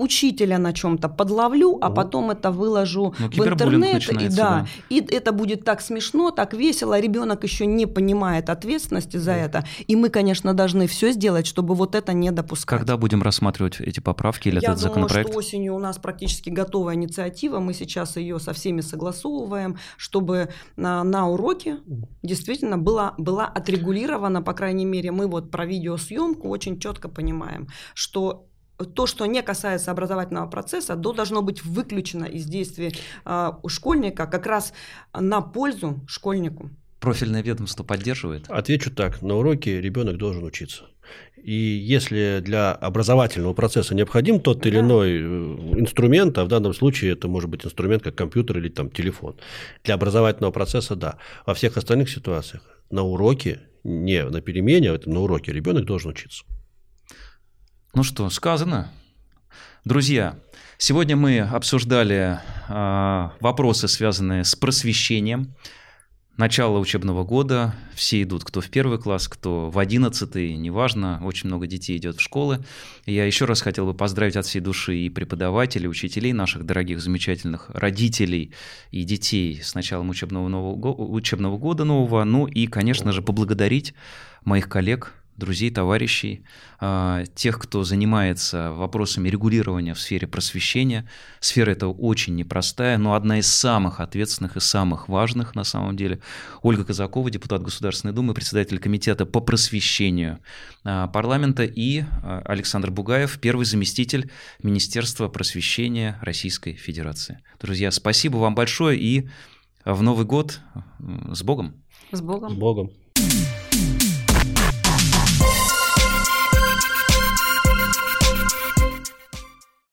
учителя на чем-то подловлю, а потом это выложу ну, в интернет, и да, да, и это будет так смешно, так весело, ребенок еще не понимает ответственности за да. это, и мы, конечно, должны все сделать, чтобы вот это не допускать. Когда будем рассматривать эти поправки или Я этот думаю, законопроект? что осенью у нас практически готовая инициатива, мы сейчас ее со всеми согласовываем, чтобы на, на уроке действительно была, была отрегулирована, по крайней мере, мы вот про видеосъемку очень четко понимаем, что то, что не касается образовательного процесса, то должно быть выключено из действий э, у школьника как раз на пользу школьнику. Профильное ведомство поддерживает? Отвечу так. На уроке ребенок должен учиться. И если для образовательного процесса необходим тот да. или иной э, инструмент, а в данном случае это может быть инструмент как компьютер или там телефон, для образовательного процесса да. Во всех остальных ситуациях на уроке, не на перемене, а на уроке ребенок должен учиться. Ну что, сказано. Друзья, сегодня мы обсуждали э, вопросы, связанные с просвещением. Начало учебного года, все идут, кто в первый класс, кто в одиннадцатый, неважно, очень много детей идет в школы. И я еще раз хотел бы поздравить от всей души и преподавателей, учителей, наших дорогих, замечательных родителей и детей с началом учебного, нового, учебного года нового, ну и, конечно же, поблагодарить моих коллег, друзей, товарищей, а, тех, кто занимается вопросами регулирования в сфере просвещения. Сфера эта очень непростая, но одна из самых ответственных и самых важных на самом деле. Ольга Казакова, депутат Государственной Думы, председатель комитета по просвещению а, парламента и а, Александр Бугаев, первый заместитель Министерства просвещения Российской Федерации. Друзья, спасибо вам большое и в Новый год с Богом. С Богом. С Богом.